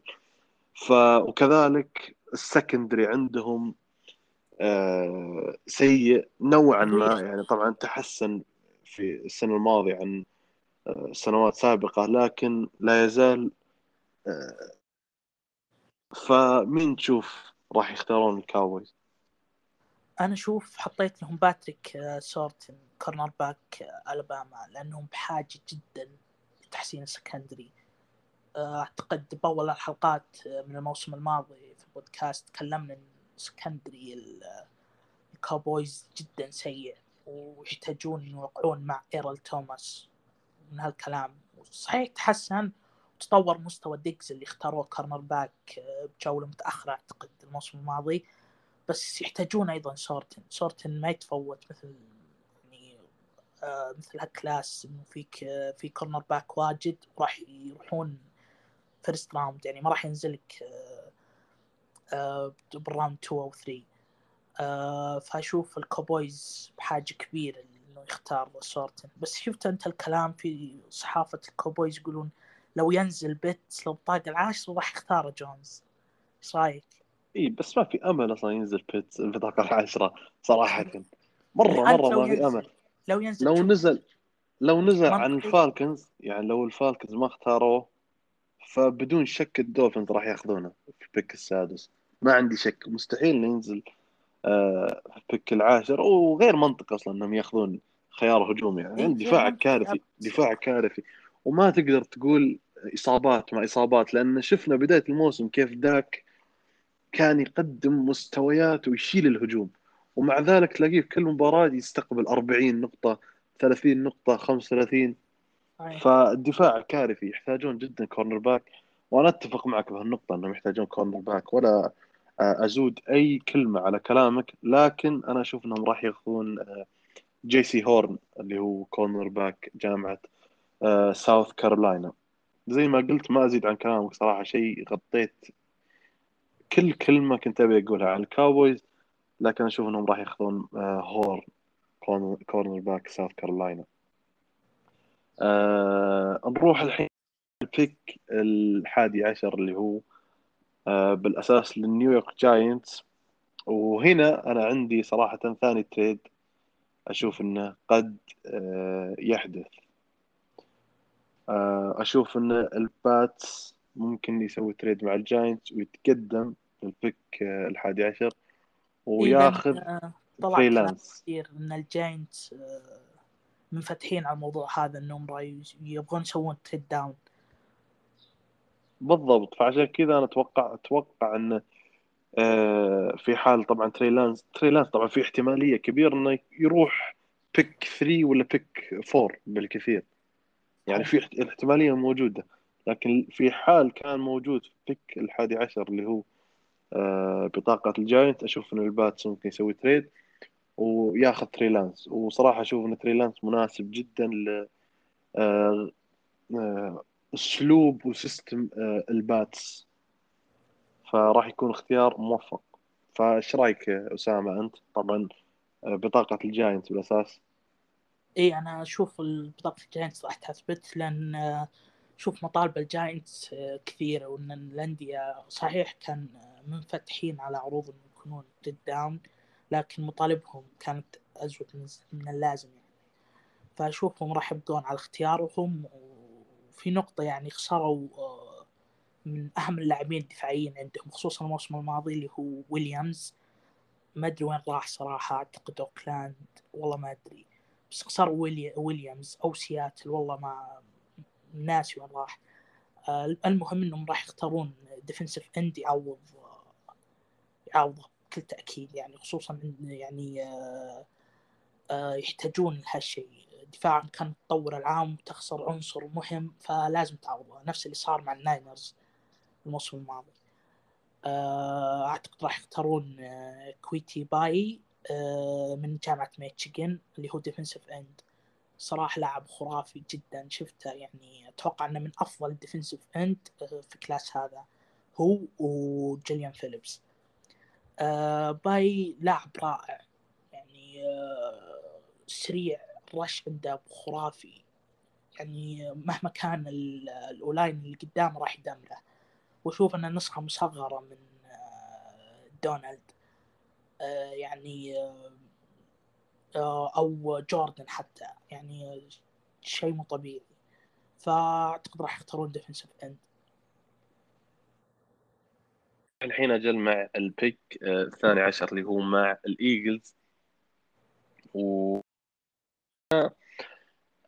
ف وكذلك ال secondary عندهم آه، سيء نوعا ما. يعني طبعا تحسن في السنة الماضية عن آه، سنوات سابقة لكن لا يزال آه، فمين تشوف راح يختارون ال Cowboys؟ أنا أشوف حطيت لهم باتريك سورتن cornerback ألاباما لأنهم بحاجة جدا لتحسين ال secondary. أعتقد باول الحلقات من الموسم الماضي في البودكاست تكلمنا secondary ال Cowboys جدا سيء ويحتاجون يوقعون مع إيرل توماس من هالكلام. صحيح تحسن وتطور مستوى ديجز اللي اختاروه cornerback بجولة متأخرة أعتقد الموسم الماضي. بس يحتاجون أيضا سورتن. سورتن ما يتفوت مثل يعني آه مثل هال class إنه فيك آه في cornerback واجد وراح يروحون first round يعني ما راح ينزلك آه آه، بال round 2 أو 3 آه، فأشوف ال Cowboys بحاجة كبيرة إنه يختار سورتن بس شفت أنت الكلام في صحافة ال Cowboys يقولون لو ينزل بيتس لبطاقة العاشر راح يختار جونز إيش رأيك؟ إي بس ما في أمل أصلا ينزل بيتس البطاقه العاشره صراحة. مرة مرة ما في أمل. لو ينزل لو نزل لو نزل عن ال Falcons يعني لو ال Falcons ما اختاروه فبدون شك ال Dolphins راح ياخذونه في ال pick السادس ما عندي شك مستحيل انه ينزل آه، في ال pick العاشر وغير منطقي أصلا إنهم ياخذون خيار هجومي يعني إيه، منطقي كارثي أبد. دفاعك كارثي وما تقدر تقول إصابات مع إصابات لأن شفنا بداية الموسم كيف داك كان يقدم مستويات ويشيل الهجوم ومع ذلك تلاقيه في كل مباراة يستقبل 40 نقطة 30 نقطة 35 صحيح. فالدفاع كارثي يحتاجون جدا cornerback وأنا أتفق معك بهالنقطه إنهم يحتاجون cornerback ولا آه، أزود أي كلمة على كلامك لكن أنا أشوف إنهم راح ياخذون آه، جي سي هورن اللي هو cornerback جامعة آه، ساوث كارولاينا زي ما قلت ما أزيد عن كلامك صراحة شيء غطيت كل كلمة كنت أبي أقولها عن ال Cowboys لكن أشوف إنهم راح ياخذون آه، هورن cornerback ساوث كارولاينا آه نروح الحين ال pick الحادي عشر اللي هو آه بالأساس لل New York Giants. وهنا أنا عندي صراحة ثاني trade أشوف إنه قد آه يحدث. آه أشوف إن ال Pats ممكن يسوي trade مع ال Giants ويتقدم ال pick آه الحادي عشر. وياخذ إذا، آه، طلع كلام كثير إن ال Giants آه، منفتحين على الموضوع هذا انهم يبغون يسوون trade down بالضبط. فعشان كذا أنا أتوقع أتوقع انه آه، في حال طبعا تري لانس تري لانس طبعا في احتمالية كبيرة إنه يروح pick 3 ولا pick 4 بالكثير. يعني في احت- الاحتمالية موجودة لكن في حال كان موجود في pick الحادي عشر اللي هو آه، بطاقة ال Giants أشوف إن ال Pats ممكن يسوي trade وياخذ تري لانس وصراحة أشوف إن تري لانس مناسب جدا ل آه، آه، أسلوب و system آه، ال Pats. فراح يكون اختيار موفق. فايش رأيك أسامة أنت؟ طبعا بطاقة ال Giants بالأساس. إي أنا أشوف بطاقة ال Giants راح تثبت لأن شوف مطالب ال Giants كثيرة وإن الأندية صحيح كان منفتحين على عروض إنه يكونون down لكن مطالبهم كانت أزود من اللازم يعني. فأشوفهم راح يبقون على اختيارهم وفي نقطة يعني خسروا آه، من أهم اللاعبين الدفاعيين عندهم خصوصا الموسم الماضي اللي هو ويليامز. ما أدري وين راح صراحة أعتقد أوكلاند والله ما أدري. بس خسروا ويلي... ويليامز أو سياتل والله ما ناسي وين راح. آه، المهم إنهم راح يختارون defensive end يعوض آه، يعوضه. بكل تأكيد يعني خصوصا إن يعني آه، آه، يحتاجون لهالشيء دفاعهم كان متطور العام وتخسر عنصر مهم فلازم تعوضه. نفس اللي صار مع ال Niners الموسم الماضي. آه، أعتقد راح يختارون كويتي باي من جامعة ميتشيغن اللي هو defensive end صراحة لاعب خرافي جدا. شفته يعني أتوقع إنه من أفضل ال defensive end في class هذا. هو وجيلين فيليبس. آه، باي لاعب رائع. يعني آه، سريع rush عنده خرافي. يعني مهما كان ال- ال O-line اللي قدامه راح يدمره وأشوف إنه نسخة مصغرة من آه، دونالد. آه، يعني آه، آه، أو جوردن حتى. يعني شيء مو طبيعي. فأعتقد راح يختارون defensive end الحين أجل مع ال pick آه، الثاني عشر اللي هو مع الإيجلز. و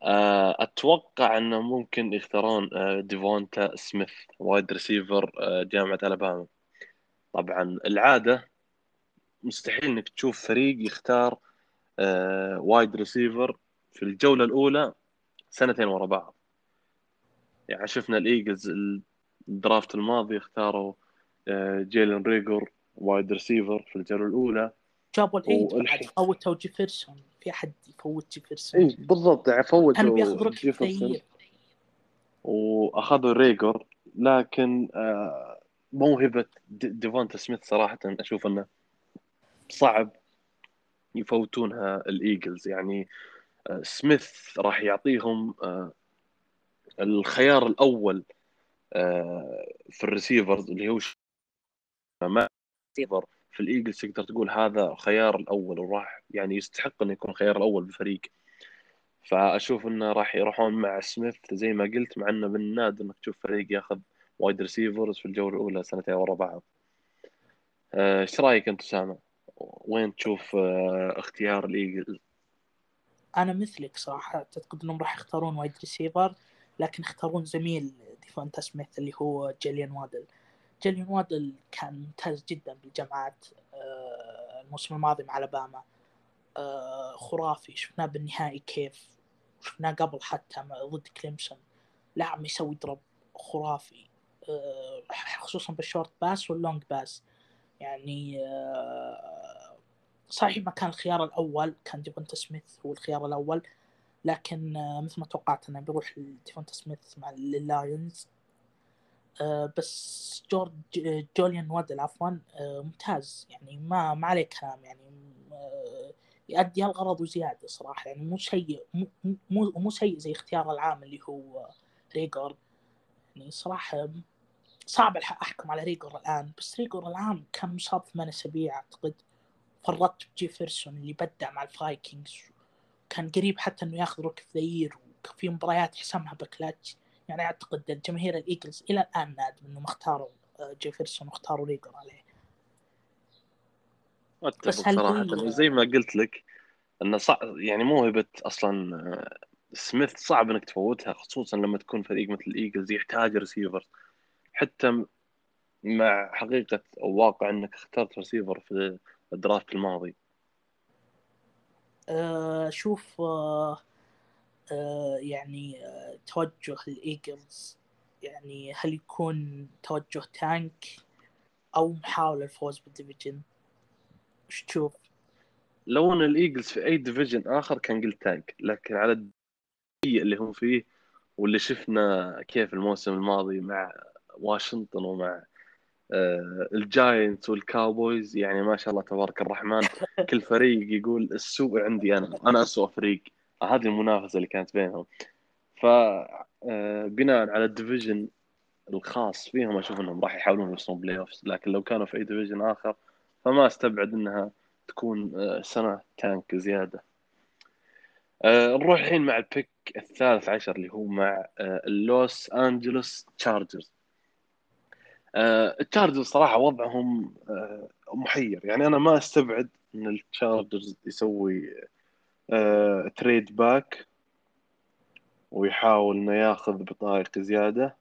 آه، أتوقع إنه ممكن يختارون آه، ديفونتا سميث wide receiver جامعة ألاباما. طبعا العادة مستحيل إنك تشوف فريق يختار wide receiver في الجولة الأولى سنتين ورا بعض. يعني شفنا الإيجلز ال draft الماضي اختاروا جيلن ريجور wide receiver في الجولة الأولى. جابوا العيد بعد والحين- فوتوا جيفرسون في حد يفوت جيفرسون اي بالضبط يعني فوتوا كانوا بياخذ جيفرسون كثير وأخذوا ريجور لكن آه، موهبة دي- ديفونتا سميث صراحة أشوف إنه صعب يفوتونها الإيجلز. يعني آه، سميث راح يعطيهم آه، الخيار الأول آه، في ال receivers اللي هو ش- ما ريسيفر في الإيجلز تقدر تقول هذا خيار الأول وراح يعني يستحق إنه يكون خيار الأول بالفريق فأشوف إنه راح يروحون مع سميث زي ما قلت مع إنه من النادر إنك تشوف فريق ياخذ wide receivers في الجولة الأولى سنتين ورا بعض. آه، إيش رأيك أنت اسامه؟ وين تشوف آه، اختيار الإيجلز؟ أنا مثلك صراحة. أعتقد إنهم راح يختارون wide receiver لكن يختارون زميل ديفونتا سميث اللي هو جيلين وادل. جيلين وادل كان ممتاز جدا بالجامعات آه، الموسم الماضي مع ألاباما. آه، خرافي. شفناه بالنهائي كيف. شفناه قبل حتى ضد كليمسون. لاعب يسوي drop. خرافي. آه، خصوصا بال short pass وال long pass. يعني صحيح ما كان الخيار الأول كان ديفونتا سميث هو الخيار الأول لكن مثل ما توقعت إنه بيروح ديفونتا سميث مع اللايونز بس جورج جيلين وادل عفوا آه، ممتاز. يعني ما ما عليه كلام يعني آه، يؤدي الغرض وزيادة صراحة. يعني مو سيء مو مو سيء زي اختيار العام اللي هو ريجور يعني صراحة صعب أحكم على ريجور الآن. بس ريجور الآن كان مصاب ثمان أسابيع أعتقد. فرطت بجيفرسون اللي بدع مع الفايكنجز. كان قريب حتى إنه ياخذ the year وفي مباريات حسمها بكلاتش. يعني أعتقد جماهير الإيجلز إلى الآن نادم أنهم اختاروا آه، جيفرسون واختاروا ريجر عليه. أتفق بس هل صراحة. وزي ما قلت لك انه صعب يعني موهبه أصلا آه، سميث صعب إنك تفوتها خصوصا لما تكون فريق مثل الإيجلز يحتاج ريسيفر. حتى مع حقيقة أو واقع إنك اخترت ريسيفر في ال draft الماضي. آه، شوف آه، يعني آه، توجه الإيجلز. يعني هل يكون توجه tank أو محاولة الفوز بال division؟ وش تشوف؟ لو أن الإيجلز في أي division آخر كان قلت tank لكن على اللي هم فيه واللي شفنا كيف الموسم الماضي مع واشنطن ومع آه، الجاينتس والكاوبويز يعني ما شاء الله تبارك الرحمن كل فريق يقول السوء عندي أنا أنا اسوء فريق. هذه المنافسة اللي كانت بينهم. ف آه، بناء على ال division الخاص فيهم أشوف إنهم راح يحاولون يوصلون playoffs لكن لو كانوا في أي division آخر فما أستبعد إنها تكون آه، سنة tank زيادة. آه، نروح الحين مع ال pick الثالث عشر اللي هو مع اللوس انجلوس تشارجرز التشارجرز صراحة وضعهم محير. يعني أنا ما أستبعد إن التشارجرز يسوي آه، trade back ويحاول إنه ياخذ بطايق زيادة.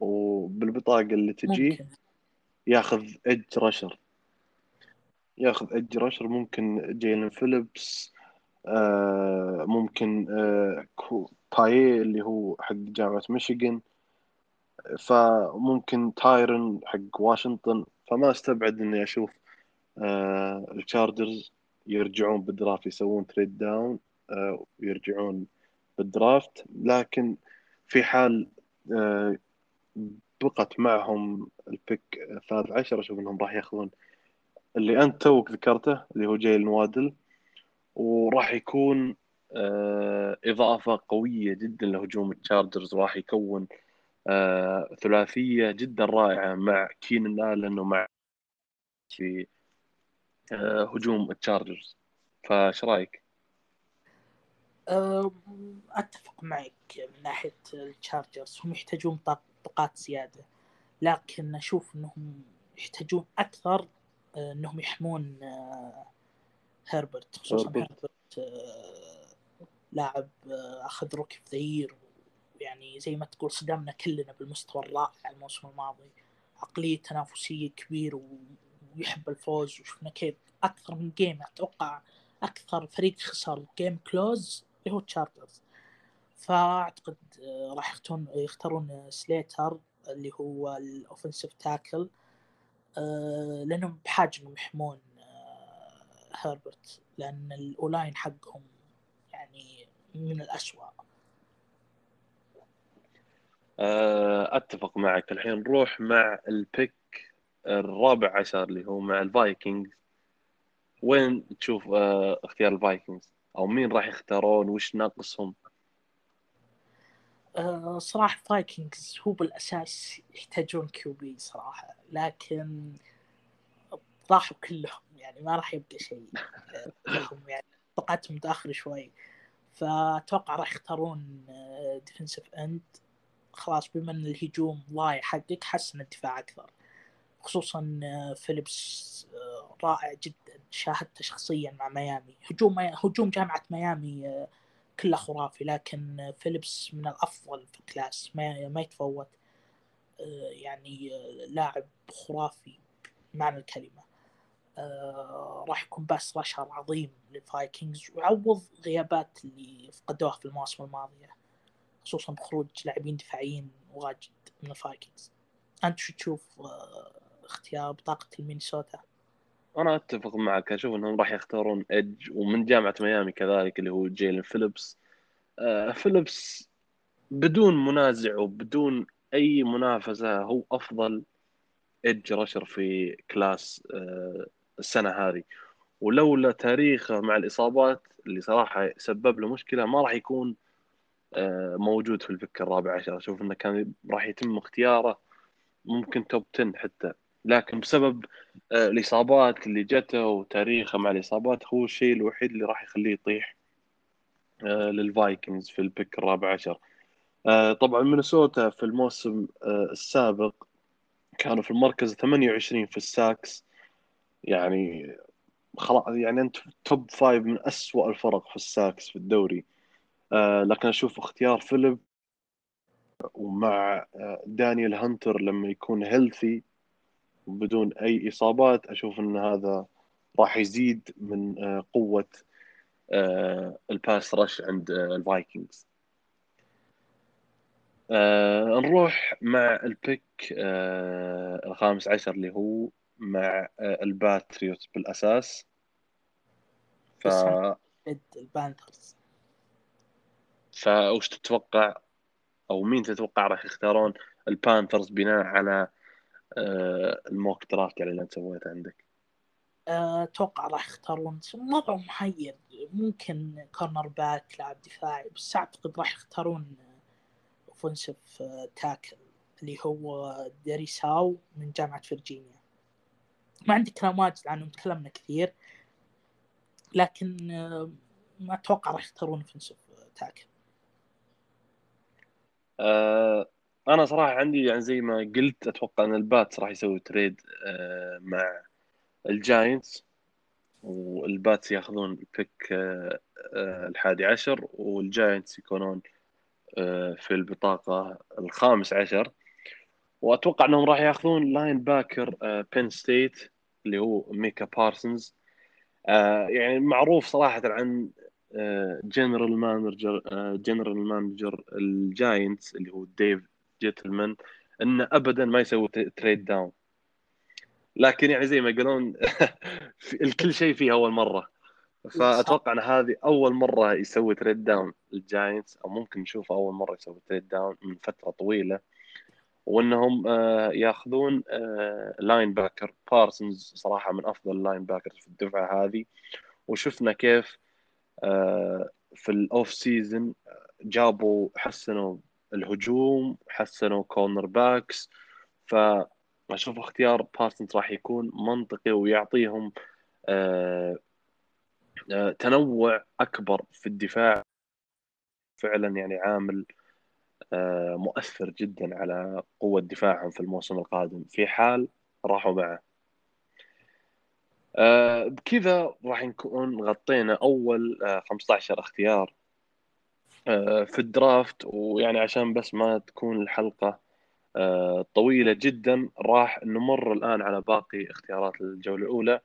وبالبطاقة اللي تجي ممكن ياخذ edge rusher ياخذ edge rusher ممكن جيلن فيليبس آه ممكن آه بايه اللي هو حق جامعة ميشيغان. فممكن ترايون حق واشنطن. فما استبعد إني أشوف آه التشارجرز يرجعون بال draft يسوون trade down آه ويرجعون بال draft. لكن في حال آه بقت معهم ال pick الثالث عشر أشوف إنهم راح ياخذون اللي أنت توك ذكرته اللي هو جايلن وادل وراح يكون آه، إضافة قوية جدا لهجوم التشارجرز وراح يكون ثلاثية جدا رائعة مع كينن الن ومع في هجوم التشارجرز. فايش رأيك؟ أم، أتفق معك من ناحية التشارجرز. هم يحتاجون طاق- طاقات زيادة. لكن أشوف إنهم يحتاجون أكثر آه، إنهم يحمون آه، هربرت. خصوصا هربرت. آه، لاعب آه، أخذ rookie year. يعني زي ما تقول صدمنا كلنا بالمستوى الرائع الموسم الماضي. عقلية تنافسية كبير و- ويحب الفوز وشفنا كيف أكثر من game أتوقع أكثر فريق خسر game close اللي هو تشارجرز فأعتقد آه، راح يختارون يختارون آه، سليتر اللي هو ال offensive tackle آه، لأنهم بحاجة انهم يحمون آه، هربرت لأن ال O-line حقهم يعني من الأسوأ. آه، أتفق معك. الحين نروح مع ال pick الرابع عشر اللي هو مع الفايكنجز. وين تشوف آه، اختيار الفايكنجز؟ أو مين راح يختارون؟ وش ناقصهم؟ آه، صراحة فايكنجز هو بالأساس يحتاجون QB صراحة لكن راحوا كلهم يعني ما راح يبقى شيء آه، لهم يعني توقعتهم متأخر شوي. فأتوقع راح يختارون defensive end خلاص بما إن الهجوم ضايع حقك حسن الدفاع أكثر. خصوصا آه، فيليبس آه، رائع جدا شاهدته شخصيا مع ميامي. هجوم هجوم جامعة ميامي آه، كله خرافي لكن فيليبس من الأفضل في ال class ما, ما يتفوت. يعني لاعب خرافي معنى الكلمة. راح يكون pass rusher عظيم للفايكنجز ويعوض غيابات اللي فقدوها في المواسم الماضية خصوصا بخروج لاعبين دفاعيين واجد من الفايكنجز. أنت شو تشوف اختيار بطاقة المينيسوتا أنا أتفق معك أشوف إنهم راح يختارون edge ومن جامعة ميامي كذلك اللي هو جيلن فيليبس. آه فيليبس بدون منازع وبدون أي منافسة هو أفضل edge rusher في class آه السنة هذه. ولولا تاريخه مع الإصابات اللي صراحة سبب له مشكلة ما راح يكون آه موجود في ال pick الرابع عشر. أشوف إنه كان راح يتم اختياره ممكن top 10 حتى. لكن بسبب آه، الإصابات اللي جته وتاريخه مع الإصابات هو الشيء الوحيد اللي راح يخليه يطيح آه، للفايكنجز في ال pick الرابع عشر. آه، طبعا مينيسوتا في الموسم السابق كانوا في المركز 28 في ال sacks. يعني خلاص يعني أنت top five من أسوأ الفرق في ال sacks في الدوري. لكن أشوف اختيار فيليبس ومع دانيال هانتر لما يكون healthy بدون أي إصابات أشوف إن هذا راح يزيد من آه، قوة آه، ال pass rush عند آه، الفايكنجز. نروح مع ال pick الخامس عشر اللي هو مع الباتريوت بالأساس. ف البانثرز فوش تتوقع أو مين تتوقع راح يختارون البانثرز بناء على آه، ال mock draft يعني اللي انت سويته عندك؟ آه، أتوقع راح يختارون. وضع محير. ممكن cornerback لاعب دفاعي. بس أعتقد راح يختارون offensive tackle اللي هو داريساو من جامعة فيرجينيا. ما عندي كلام واجد عنه تكلمنا كثير. لكن آه، ما أتوقع راح يختارون offensive tackle أه أنا صراحة عندي يعني زي ما قلت أتوقع إن الباتس راح يسوي trade آه، مع الجاينتس والباتس ياخذون ال pick آه، آه، الحادي عشر والجاينتس يكونون في البطاقة الخامس عشر. وأتوقع إنهم راح ياخذون linebacker بين ستيت اللي هو ميكا بارسونز يعني معروف صراحة عن general manager general manager الجاينتس اللي هو ديف جنتلمان انه ابدا ما يسوي trade down لكن يعني زي ما يقولون الكل شيء فيه أول مرة. فأتوقع أن هذه أول مرة يسوي trade down الجاينتس أو ممكن نشوف أول مرة يسوي trade down من فترة طويلة وأنهم آه، يأخذون linebacker بارسونز صراحة من أفضل ال linebacker في الدفعة هذه. وشفنا كيف آه، في ال off-season جابوا حسنوا الهجوم حسنوا cornerbacks. فاشوف اختيار بارسونز راح يكون منطقي ويعطيهم آه، آه، تنوع أكبر في الدفاع. فعلا يعني عامل آه، مؤثر جدا على قوة دفاعهم في الموسم القادم. في حال راحوا معه. بكذا راح نكون غطينا أول 15 اختيار. في الدرافت ويعني عشان بس ما تكون الحلقة آه، طويلة جدا راح نمر الآن على باقي اختيارات الجولة الأولى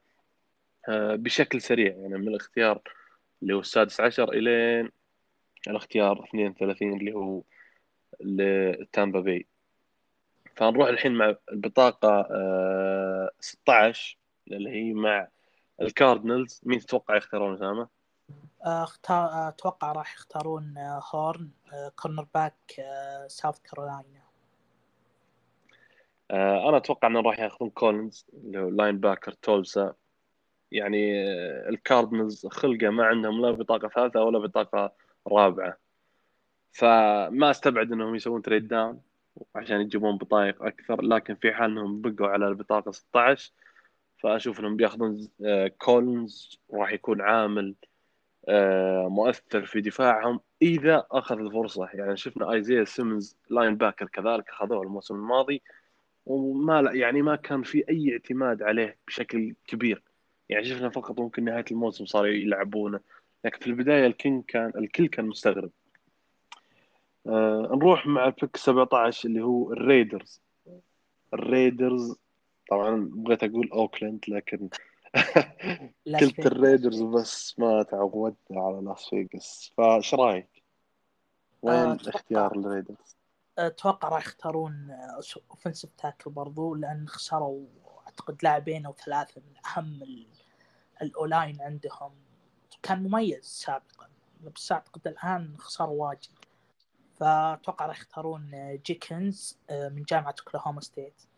آه، بشكل سريع. يعني من الاختيار اللي هو السادس عشر إلين الاختيار 32 اللي هو لتامبا بي. فنروح الحين مع البطاقة 16 اللي هي مع الكاردنالز مين تتوقع يختارون أسامة؟ اختار أتوقع راح يختارون هورن cornerback ساوث كارولاينا أنا أتوقع انهم راح ياخذون كولينز اللي هو linebacker تولسا يعني آه، الكاردنز خلقه ما عندهم لا بطاقة ثالثة ولا بطاقة رابعة. فما استبعد انهم يسوون trade down عشان يجيبون بطايق أكثر لكن في حال انهم بقوا على البطاقة 16 فأشوف إنهم بياخذون كولينز آه، راح يكون عامل آه، مؤثر في دفاعهم إذا أخذ الفرصة. يعني شفنا آيزيا سيمنز linebacker كذلك أخذوه الموسم الماضي وما لا يعني ما كان في أي اعتماد عليه بشكل كبير. يعني شفنا فقط ممكن نهاية الموسم صاروا يلعبونه لكن في البداية الكل كان الكل كان مستغرب. آه نروح مع ال pick 17 اللي هو الريدرز. الريدرز طبعا بغيت أقول أوكلاند لكن قلت. الريدرز بس ما تعودنا على لاس فيغاس فايش رأيك؟ وين آه، اختيار الريدرز؟ أتوقع راح يختارون offensive tackle برضو لأن خسروا أعتقد لاعبين أو ثلاثة من أهم ال- ال O-line عندهم كان مميز سابقا بس أعتقد الآن خسروا واجد فأتوقع راح يختارون جيكنز من جامعة أوكلاهوما ستيت آه،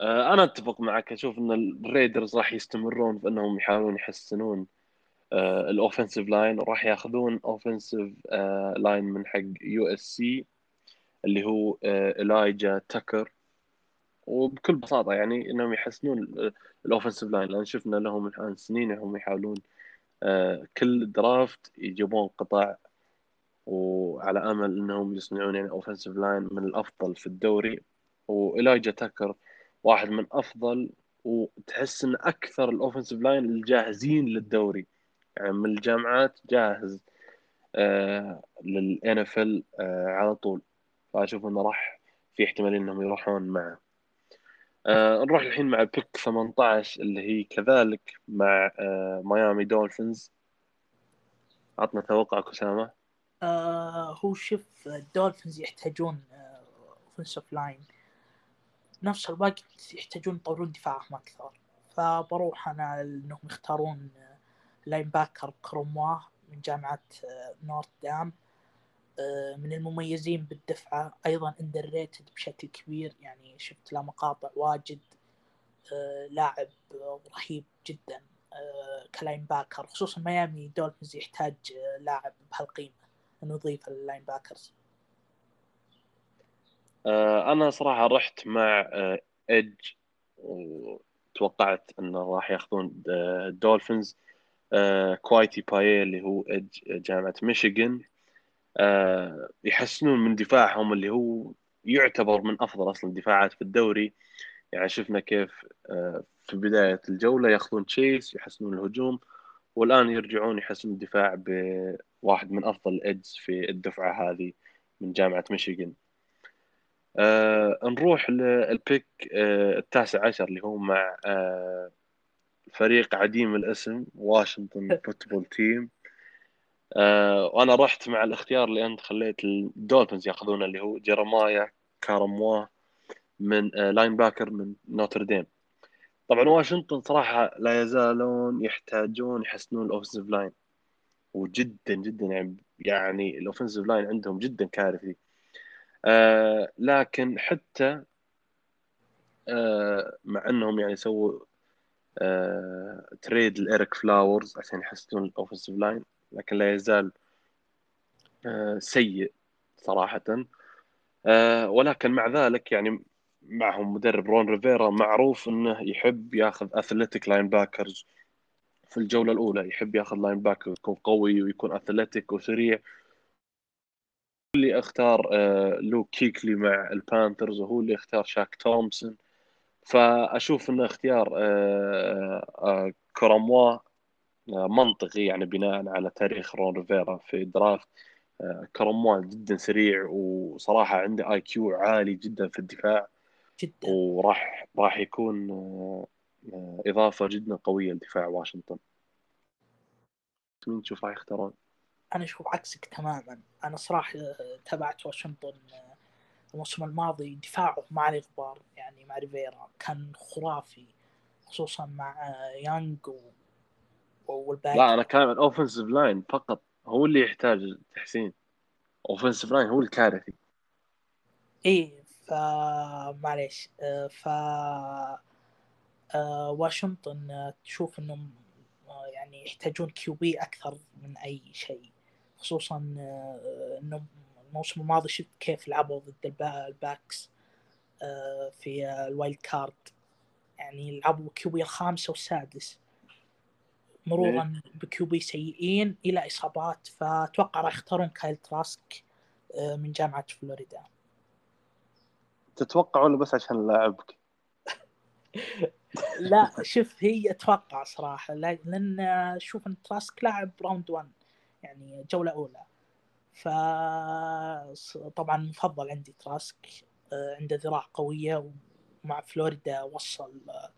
أنا أتفق معك. أشوف إن الريدرز راح يستمرون في إنهم يحاولون يحسنون ال offensive line وراح ياخذون offensive line من حق USC اللي هو اليجا تاكر وبكل بساطة يعني إنهم يحسنون ال offensive line لأن شفنا لهم الآن سنين هم يحاولون آه، كل draft يجيبون قطع وعلى أمل إنهم يصنعون يعني offensive line من الأفضل في الدوري. واليجا تاكر واحد من أفضل وتحس إن أكثر ال offensive line الجاهزين للدوري. يعني من الجامعات جاهز آه لل NFL آه على طول. فأشوف إنه راح في احتماليه إنهم يروحون معه. آه نروح الحين مع pick 18 اللي هي كذلك مع آه ميامي دولفينز عطنا توقعك أسامة. آه هو شوف الدولفينز يحتاجون offensive line نفس الوقت يحتاجون يطورون دفاعهم أكثر. فبروح أنا انهم يختارون linebacker كورموا من جامعة آه، نوتردام آه، من المميزين بالدفعة. أيضا underrated بشكل كبير. يعني شفت له مقاطع واجد آه، لاعب رهيب جدا ك linebacker خصوصا ميامي دولفينز يحتاج لاعب بهالقيمة إنه ال linebackers أنا صراحة رحت مع آه، edge وتوقعت إنه راح ياخذون آه، الدولفينز آه، كويتي باي اللي هو edge جامعة ميشيغان. آه، يحسنون من دفاعهم اللي هو يعتبر من أفضل أصلا الدفاعات في الدوري. يعني شفنا كيف آه، في بداية الجولة ياخذون تشيس يحسنون الهجوم والآن يرجعون يحسنون الدفاع بواحد من أفضل ال edges في الدفعة هذه من جامعة ميشيغان. آه نروح لل pick آه التاسع عشر اللي هو مع آه فريق عديم الاسم واشنطن فوتبول تيم. آه وأنا رحت مع الاختيار اللي أنت خليت الدولفينز يأخذونه اللي هو جيرمايا كورموا من آه linebacker من نوتردام طبعا واشنطن صراحة لا يزالون يحتاجون يحسنون ال offensive line وجدا جدا يعني يعني ال offensive line عندهم جدا كارثي. آه لكن حتى آه مع انهم يعني سووا آه trade لإيريك فلاورز عشان يحسنون ال offensive line لكن لا يزال آه سيء صراحة. آه ولكن مع ذلك يعني معهم مدرب رون ريفيرا معروف إنه يحب ياخذ athletic linebackers في الجولة الأولى يحب ياخذ linebacker يكون قوي ويكون athletic وسريع. اللي أختار آه لوك كيكلي مع البانثرز وهو اللي اختار شاك تومسون. فأشوف إنه اختيار آه آه كورموا آه منطقي يعني بناء على تاريخ رون ريفيرا في draft آه كورموا جدا سريع وصراحة عنده IQ عالي جدا في الدفاع. جدا. وراح راح يكون إضافة جدا قوية لدفاع واشنطن. مين تشوف راح يختارون؟ أنا أشوف عكسك تماما. أنا صراحة آه، تابعت واشنطن آه، الموسم الماضي دفاعه ما عليه غبار يعني مع ريفيرا. كان خرافي خصوصا مع آه، يانج و... والباقي لا أنا كان ال offensive line فقط. هو اللي يحتاج تحسين offensive line هو الكارثي. إيه ف معليش ف واشنطن تشوف إنهم يعني يحتاجون QB أكثر من أي شيء. خصوصا آه، انهم الموسم الماضي شفت كيف لعبوا ضد البا- الباكس آه، في ال wild card. يعني لعبوا QB الخامس والسادس. مرورا ب QB سيئين إلى إصابات فأتوقع راح يختارون كايل تراسك آه، من جامعة فلوريدا. تتوقع ولا بس عشان لاعبك؟ لا شوف هي أتوقع صراحة لا- لأن أشوف إن تراسك لاعب round 1 يعني جولة أولى. ف طبعا مفضل عندي تراسك آه، عنده ذراع قوية ومع فلوريدا وصل آه،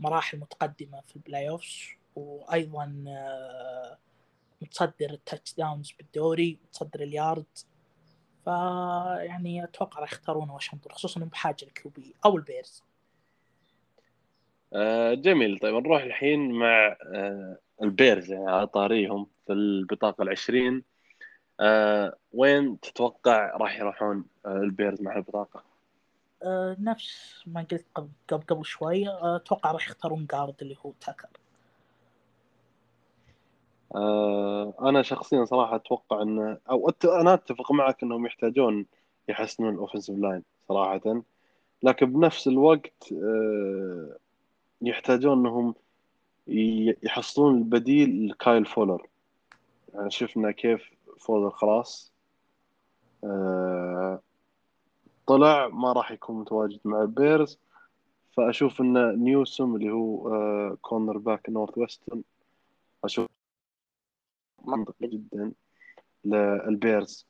مراحل متقدمة في ال playoffs وأيضا آه، متصدر ال touchdowns بالدوري متصدر اليارد. فيعني أتوقع راح يختارونه واشنطن خصوصا انهم بحاجة ال QB أو البيرز. آه جميل. طيب نروح الحين مع آه البيرز يعني على طاريهم. في البطاقة العشرين. آه وين تتوقع راح يروحون آه البيرز مع البطاقة؟ آه، نفس ما قلت قبل قبل, شوي. آه، أتوقع راح يختارون guard اللي هو تاكر. آه أنا شخصيا صراحة أتوقع أن أو أت... أنا أتفق معك أنهم يحتاجون يحسنون ال offensive line صراحة. لكن بنفس الوقت آه يحتاجون أنهم ي- يحصلون البديل لكايل فولر. شفنا كيف فولر خلاص آه، طلع ما راح يكون متواجد مع البيرز فأشوف إن نيوسم اللي هو cornerback نورث ويسترن أشوف منطقي جدا للبيرز.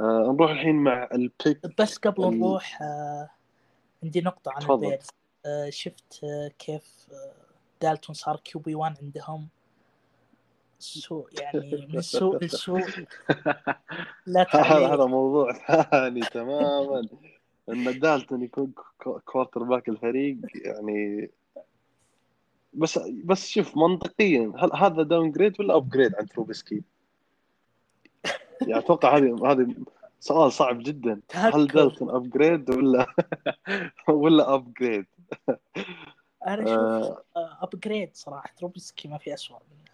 آه، نروح الحين مع ال pick بس قبل ال- نروح آه، عندي نقطة عن تفضل. البيرز. شفت كيف دالتون صار QB 1 عندهم؟ سوء يعني من سوء لسوء لا هذا موضوع ثاني تماما إن دالتون يكون qua- quarterback الفريق يعني بس بس شوف منطقيا هل هذا downgrade ولا upgrade عن تروبسكي؟ يعني أتوقع هذه هذه سؤال صعب جدا هل. دالتون upgrade ولا ولا upgrade؟ أنا أشوف آه upgrade صراحة تروبسكي ما في اسوء منه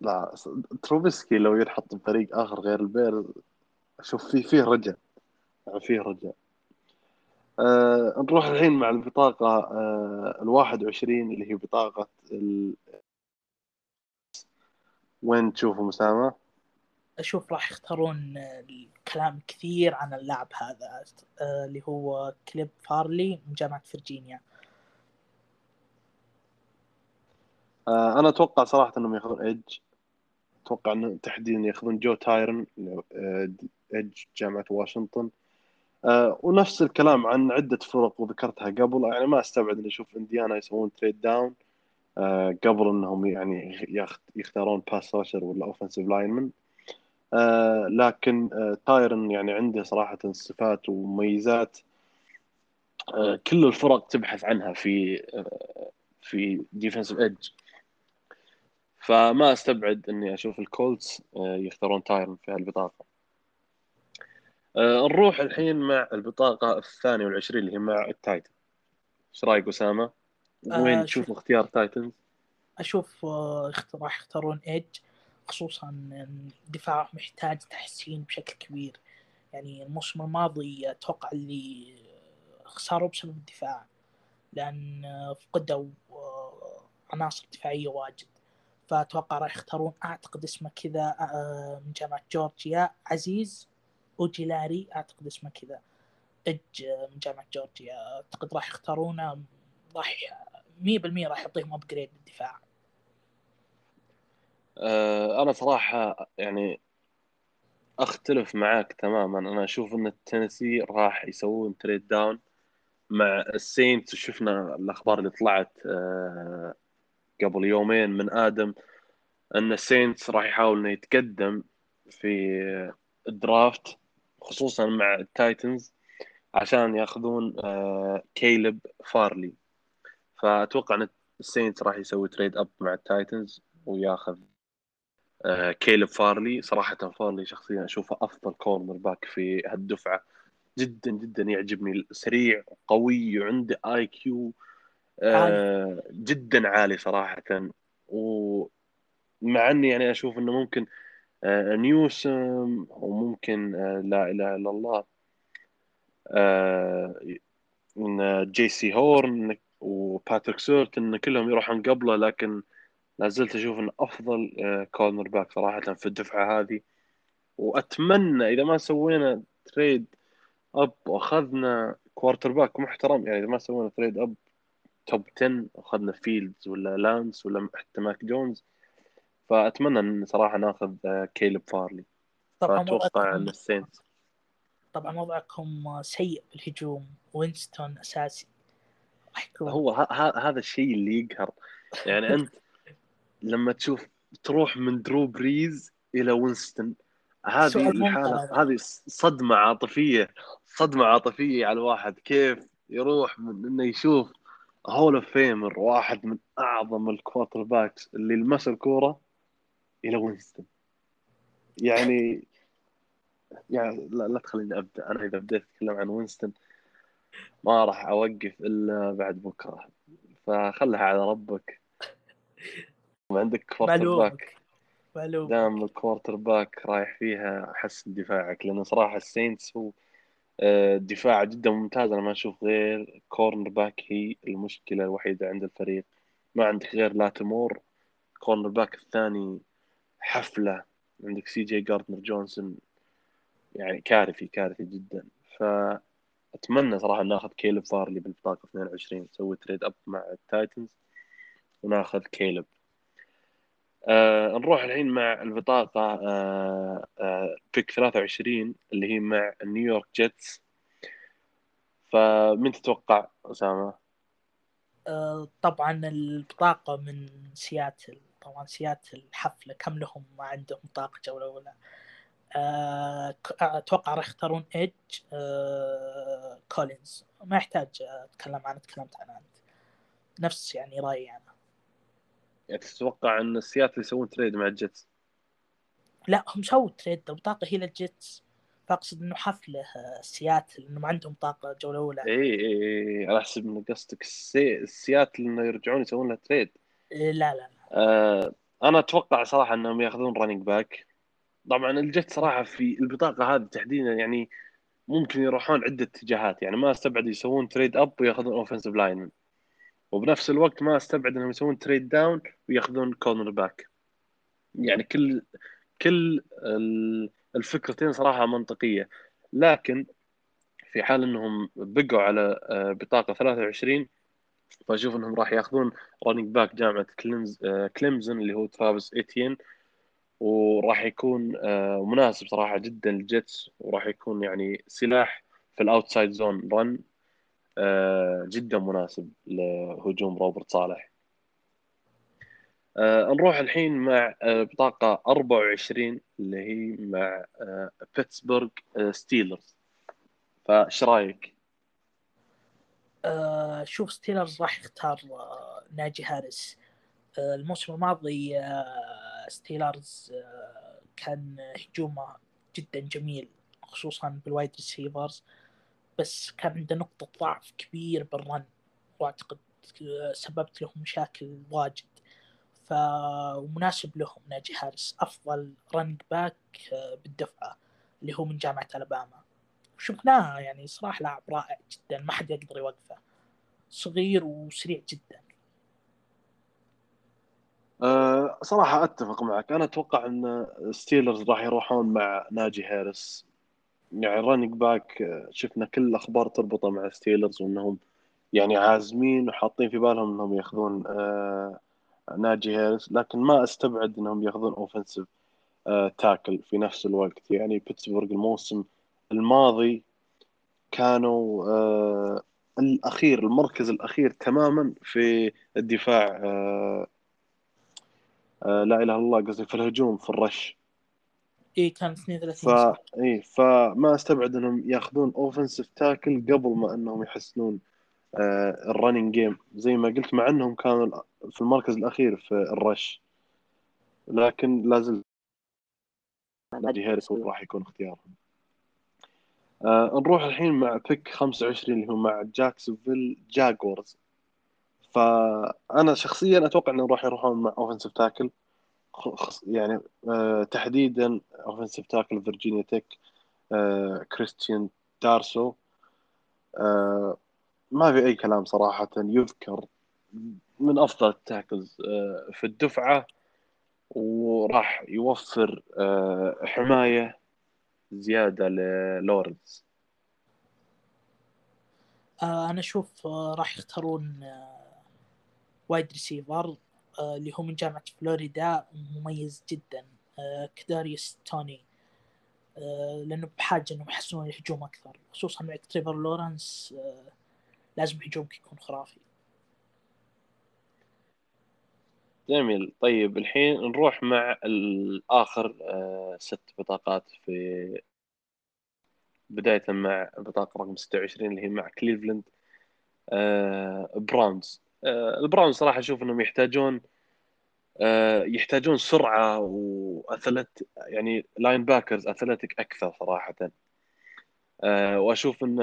لا تروبسكي لو ينحط بفريق آخر غير البير شوف فيه فيه رجع. يعني فيه رجع. آه نروح الحين مع البطاقة آه ال 21 اللي هي بطاقة ال... وين تشوف أسامة؟ أشوف راح يختارون الكلام كثير عن اللاعب هذا آه، اللي هو كيلب فارلي من جامعة فرجينيا آه أنا أتوقع صراحة إنهم ياخذون edge. أتوقع إنه تحديدا يأخذون جو تايرن آه، edge جامعة واشنطن. آه ونفس الكلام عن عدة فرق وذكرتها قبل. يعني ما أستبعد إني أشوف إنديانا يسوون trade down آه قبل إنهم يعني يختارون pass rusher ولا offensive lineman آه لكن آه تايرن يعني عنده صراحة صفات ومميزات. آه كل الفرق تبحث عنها في آه في defensive edge فما استبعد إني أشوف الكولتس آه يختارون تايرن في هالبطاقة. آه نروح الحين مع البطاقة الثانية والعشرين اللي هي مع التايتن. إيش رأيك أسامة؟ آه، وين تشوف شوف- اختيار تايتنز؟ أشوف راح يختارون edge خصوصا الدفاع محتاج تحسين بشكل كبير. يعني الموسم الماضي أتوقع اللي خسروا بسبب الدفاع لأن فقدوا عناصر دفاعية واجد. فأتوقع راح يختارون أعتقد اسمه كذا آه، من جامعة جورجيا عزيز أوجيلاري أعتقد اسمه كذا إج آه، من جامعة جورجيا. أعتقد راح يختارونه راح 100% راح يعطيهم upgrade بالدفاع آه أنا صراحة يعني أختلف معاك تماما. أنا أشوف إن التنسي راح يسوون trade down مع السينتس. وشفنا الأخبار اللي طلعت آه قبل يومين من آدم أن السينتس راح يحاول إنه يتقدم في ال draft خصوصا مع التايتنز عشان ياخذون آه كيلب فارلي فأتوقع إن السينتس راح يسوي trade up مع التايتنز وياخذ آه كيلب فارلي صراحة فارلي شخصيا أشوفه أفضل cornerback في هالدفعة. جدا جدا يعجبني سريع قوي وعنده IQ آه جدا عالي صراحة. ومع إني يعني أشوف إنه ممكن آه نيوسم وممكن آه لا إله إلا الله إن جي سي هورن وباتريك سورت إن كلهم يروحون قبله لكن لا زلت أشوف انه أفضل cornerback صراحة في الدفعة هذه. وأتمنى إذا ما سوينا trade up وأخذنا quarterback محترم يعني إذا ما سوينا trade up top 10 أخذنا فيلدز ولا لانس ولا حتى ماك جونز فأتمنى إن صراحة ناخذ آه، كيلب فارلي طبعا فأتوقع إن وضعكم السينتس طبعا وضعكم سيء بالهجوم. وينستون أساسي. هو ه- ه- هذا الشيء اللي يقهر. يعني أنت لما تشوف تروح من درو بريز إلى وينستون هذه الحاله. هذه صدمة عاطفيه صدمة عاطفية على الواحد. كيف يروح من إنه يشوف Hall of Famer واحد من أعظم ال quarterbacks اللي لمس الكورة إلى وينستون يعني يعني لا, لا تخليني أبدأ. أنا إذا بديت أتكلم عن وينستون ما راح أوقف إلا بعد بكرة. فخلها على ربك. عندك quarterback معلومك. دام ال quarterback رايح فيها حسن دفاعك لأنه صراحة السينتس هو دفاع جدا ممتاز. أنا ما أشوف غير cornerback هي المشكلة الوحيدة عند الفريق. ما عندك غير لاتيمور cornerback الثاني حفلة. عندك سي جي جاردنر جونسون يعني كارثي كارثي جدا. فأتمنى صراحة ناخذ كيلب فارلي بالبطاقة 22 نسوي trade up مع التايتنز وناخذ كيلب آه نروح الحين مع البطاقة آه آه pick 23 اللي هي مع نيويورك جيتس. فمن تتوقع أسامة؟ آه، طبعا البطاقة من سياتل. طبعا سياتل حفلة. كم لهم؟ ما عندهم بطاقة جولة أولى آه، ك- أتوقع راح يختارون edge آه، كولينز. ما يحتاج أتكلم عنه تكلمت عنه أنت. نفس يعني رأيي أنا. يعني تتوقع أن سياتل يسوون trade مع الجيتس؟ لا هم سووا trade البطاقة هي للجيتس. فأقصد إنه حفلة آه، سياتل إنه ما عندهم جولة أولى إي إي إي أنا أحسب أن قصدك. السي... سياتل إنه يرجعون يسوون لها trade إيه، لا لا آه أنا أتوقع صراحة أنهم يأخذون running back طبعا الجيتس صراحة في البطاقة هذه تحديدا يعني ممكن يروحون عدة اتجاهات. يعني ما أستبعد يسوون trade up ويأخذون offensive line وبنفس الوقت ما استبعد انهم يسوون trade down وياخذون cornerback يعني كل كل ال- الفكرتين صراحة منطقية. لكن في حال انهم بقوا على آه، بطاقة 23 فأشوف انهم راح ياخذون running back جامعة كليمز آه، كليمزون اللي هو ترافيس ايتين وراح يكون آه، مناسب صراحة جدا للجيتس وراح يكون يعني سلاح في ال outside zone run جدا مناسب لهجوم روبرت صالح. آه، نروح الحين مع آه، بطاقة 24 اللي هي مع آه، بيتسبرغ آه، ستيلرز. فايش رأيك؟ آه، شوف ستيلرز راح يختار آه، ناجي هاريس. آه، الموسم الماضي آه، ستيلرز آه، كان هجومه جدا جميل خصوصا بال wide receivers. بس كان عنده نقطة ضعف كبير بال run. واعتقد آه، سببت لهم مشاكل واجد. فمناسب لهم ناجي هاريس. أفضل running back آه، بالدفعة اللي هو من جامعة ألاباما. شفناه يعني صراحة لاعب رائع جدا ما حد يقدر يوقفه. صغير وسريع جدا. أه صراحة أتفق معك. أنا أتوقع أن ستيلرز راح يروحون مع ناجي هاريس. يعني running back آه، شفنا كل الأخبار تربطه مع ستيلرز وأنهم يعني عازمين وحاطين في بالهم أنهم ياخذون أه ناجي هاريس لكن ما أستبعد أنهم ياخذون offensive أه tackle في نفس الوقت. يعني بيتسبورغ الموسم الماضي كانوا أه الأخير المركز الأخير تماما في الدفاع آه لا إله إلا الله قصدي في الهجوم في ال rush. اي كان ف 32 صح اي فما استبعد إنهم ياخذون offensive tackle قبل ما إنهم يحسنون آه ال running game زي ما قلت مع إنهم كانوا في المركز الأخير في ال rush لكن لازال ناجي هاريس هو راح يكون اختيارهم. آه نروح الحين مع pick 25 اللي هو مع جاكسفيل جاكوارز فانا شخصيا أتوقع إنهم راح يروحون مع offensive tackle يعني آه تحديدا offensive tackle فيرجينيا تك كريستيان دارسو ما في أي كلام صراحة يذكر من أفضل ال tackles آه في الدفعة وراح يوفر آه حماية زيادة للورنس. أنا أشوف راح يختارون wide receiver اللي هو من جامعة فلوريدا مميز جدا. آه كداريوس توني. آه لأنه بحاجة إنهم يحسنون الهجوم أكثر خصوصا مع تريفر لورنس آه لازم هجومك يكون خرافي. جميل. طيب الحين نروح مع الآخر آه، ست بطاقات في بداية مع بطاقة رقم 26 اللي هي مع كليفلاند آه، براونز آه، البراونز صراحة أشوف أنهم يحتاجون آه، يحتاجون سرعة و athlete يعني linebackers athletic أكثر صراحة. آه، وأشوف أن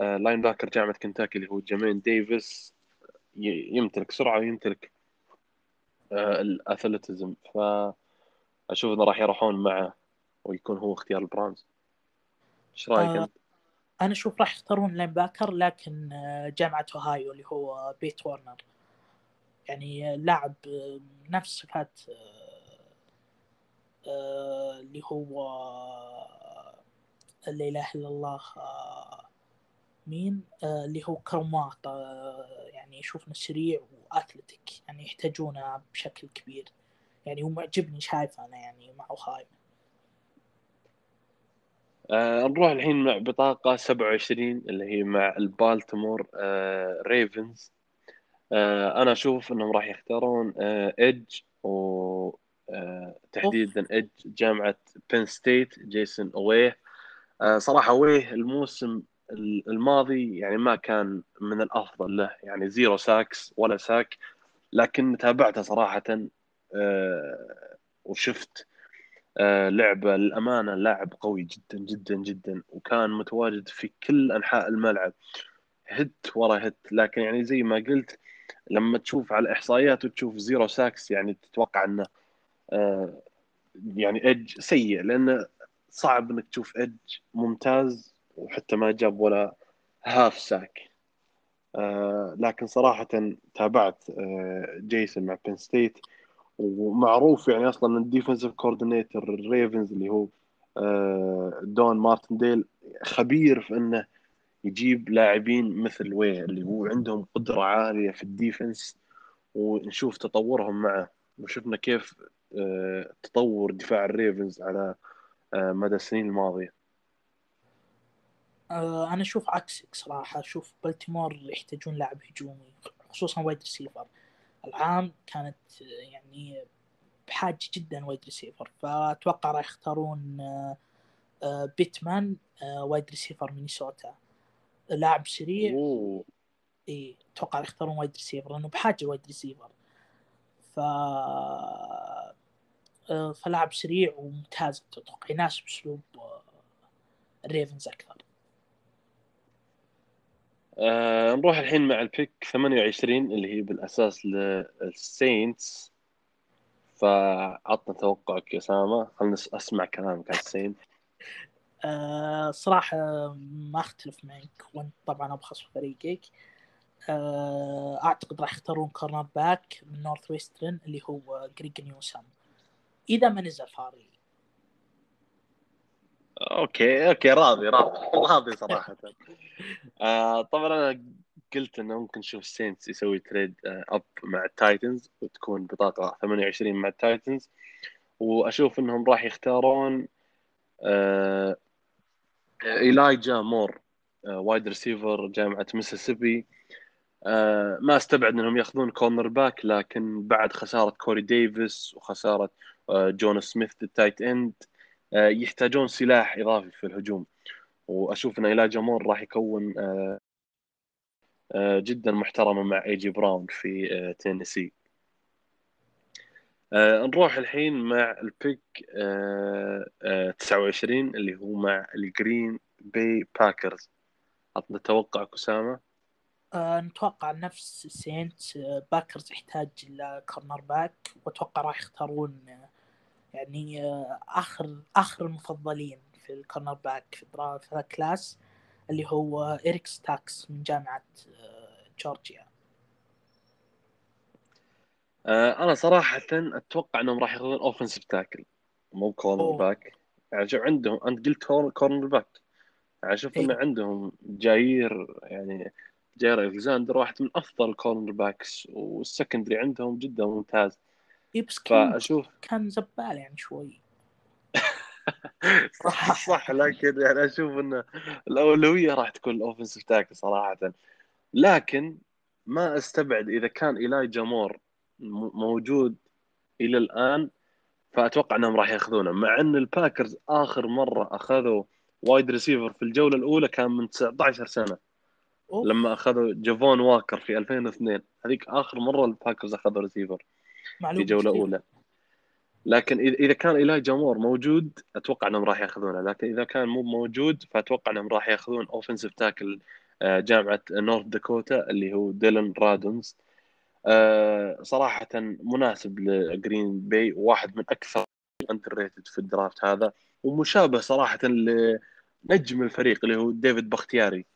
آه، linebacker جامعة كنتاكي اللي هو جامين ديفيس يمتلك سرعة ويمتلك ال athleticism فأشوف أنه راح يروحون معه ويكون هو اختيار البراونز. إيش رأيك آه، أنت؟ أنا أشوف راح يختارون linebacker لكن آه، جامعة أوهايو اللي هو بيت وارنر. يعني لاعب آه، نفس صفات آه، اللي هو لا إله إلا الله مين؟ اللي هو كرومات يعني يشوفنا سريع و athletic يعني يحتاجونه بشكل كبير. يعني هو معجبني شايفه أنا يعني مع أوهايو. آه نروح الحين مع بطاقة 27 اللي هي مع البالتيمور آه ريفنز. آه أنا أشوف إنهم راح يختارون آه edge و آه تحديدا edge جامعة بين ستيت جيسون أويه. آه صراحة أويه الموسم الماضي يعني ما كان من الأفضل له يعني zero sacks ولا sack لكن تابعته صراحة آه وشفت آه، لعبة للأمانة لاعب قوي جدا جدا جدا وكان متواجد في كل أنحاء الملعب. hit ورا hit لكن يعني زي ما قلت لما تشوف على الإحصائيات وتشوف zero sacks يعني تتوقع أنه آه، يعني edge سيء لأنه صعب أنك تشوف edge ممتاز وحتى ما جاب ولا half sack. آه، لكن صراحة تابعت جيسون مع بين ستيت. ومعروف يعني أصلا ال defensive coordinator الريفنز اللي هو آه، دون مارتنديل خبير في إنه يجيب لاعبين مثل أويه اللي هو عندهم قدرة عالية في ال defense ونشوف تطورهم معه. وشفنا كيف آه، تطور دفاع الريفنز على آه، مدى السنين الماضية. أنا أشوف عكسك صراحة. أشوف بالتيمور يحتاجون لاعب هجومي خصوصا wide receiver العام كانت آه، يعني بحاجة جدا wide receiver فأتوقع راح يختارون آه، آه، بيتمان آه، wide receiver مينيسوتا. لاعب سريع. إي أتوقع راح يختارون wide receiver لأنه بحاجة wide receiver ف آه، فلاعب سريع وممتاز. أتوقع يناسب أسلوب آه، الريفنز أكثر. آه نروح الحين مع ال pick 28 اللي هي بالأساس للسينتس فعطنا توقعك يا أسامة. خلنا أسمع كلامك عن السينتس آه صراحة ما أختلف معك. وأنت طبعا أبخص في فريقك آه أعتقد راح يختارون cornerback من نورث ويسترن اللي هو جريج نيوسام إذا ما نزل فارلي أوكي أوكي راضي راضي راضي صراحة. آه طبعا أنا قلت إنه ممكن نشوف السينتس يسوي trade آه up مع التايتنز وتكون بطاقة 28 مع التايتنز. وأشوف إنهم راح يختارون آه إيلايجا مور آه wide receiver جامعة ميسيسيبي. آه ما استبعد إنهم ياخذون cornerback لكن بعد خسارة كوري ديفيس وخسارة آه جونو سميث ال tight end آه يحتاجون سلاح إضافي في الهجوم. وأشوف إن إيلايجا مور راح يكون آه آه جدا محترمه مع اي جي براون في آه تينيسي. آه نروح الحين مع ال pick آه آه 29 اللي هو مع الجرين باي باكرز عطنا توقعك اسامه آه نتوقع نفس السينتس آه باكرز يحتاج إلى cornerback وأتوقع راح يختارون آه يعني آه آخر آخر المفضلين في ال cornerback في في ال class اللي هو إريك ستوكس من جامعة آه جورجيا آه أنا صراحة أتوقع إنهم راح ياخذون offensive tackle مو corner. back يعني شوف عندهم أنت قلت cornerback يعني شوف إيه. ان عندهم جاير يعني جير ألكساندر واحد من أفضل ال cornerbacks وال secondary عندهم جدا ممتاز بس كان فأشوف. كان زبال يعني شوي. صح صح لكن يعني أشوف إن الأولوية راح تكون ال offensive tackle صراحة. لكن ما أستبعد إذا كان ايلايجا مور موجود إلى الآن فأتوقع إنهم راح يأخذونه. مع إن الباكرز آخر مرة أخذوا wide receiver في الجولة الأولى كان من 19 سنة. أوف. لما أخذوا جافون واكر في 2002 هذيك آخر مرة الباكرز أخذوا ريسيفر. في جولة جديدة. أولى. لكن إذا- إذا كان إيلايجا مور موجود أتوقع إنهم راح يأخذونه. لكن إذا كان مو موجود فأتوقع إنهم راح يأخذون offensive tackle جامعة نورث داكوتا اللي هو ديلن رادونز آه، صراحة مناسب لجرين باي واحد من أكثر underrated في ال draft هذا ومشابه صراحة لنجم الفريق اللي هو ديفيد بختياري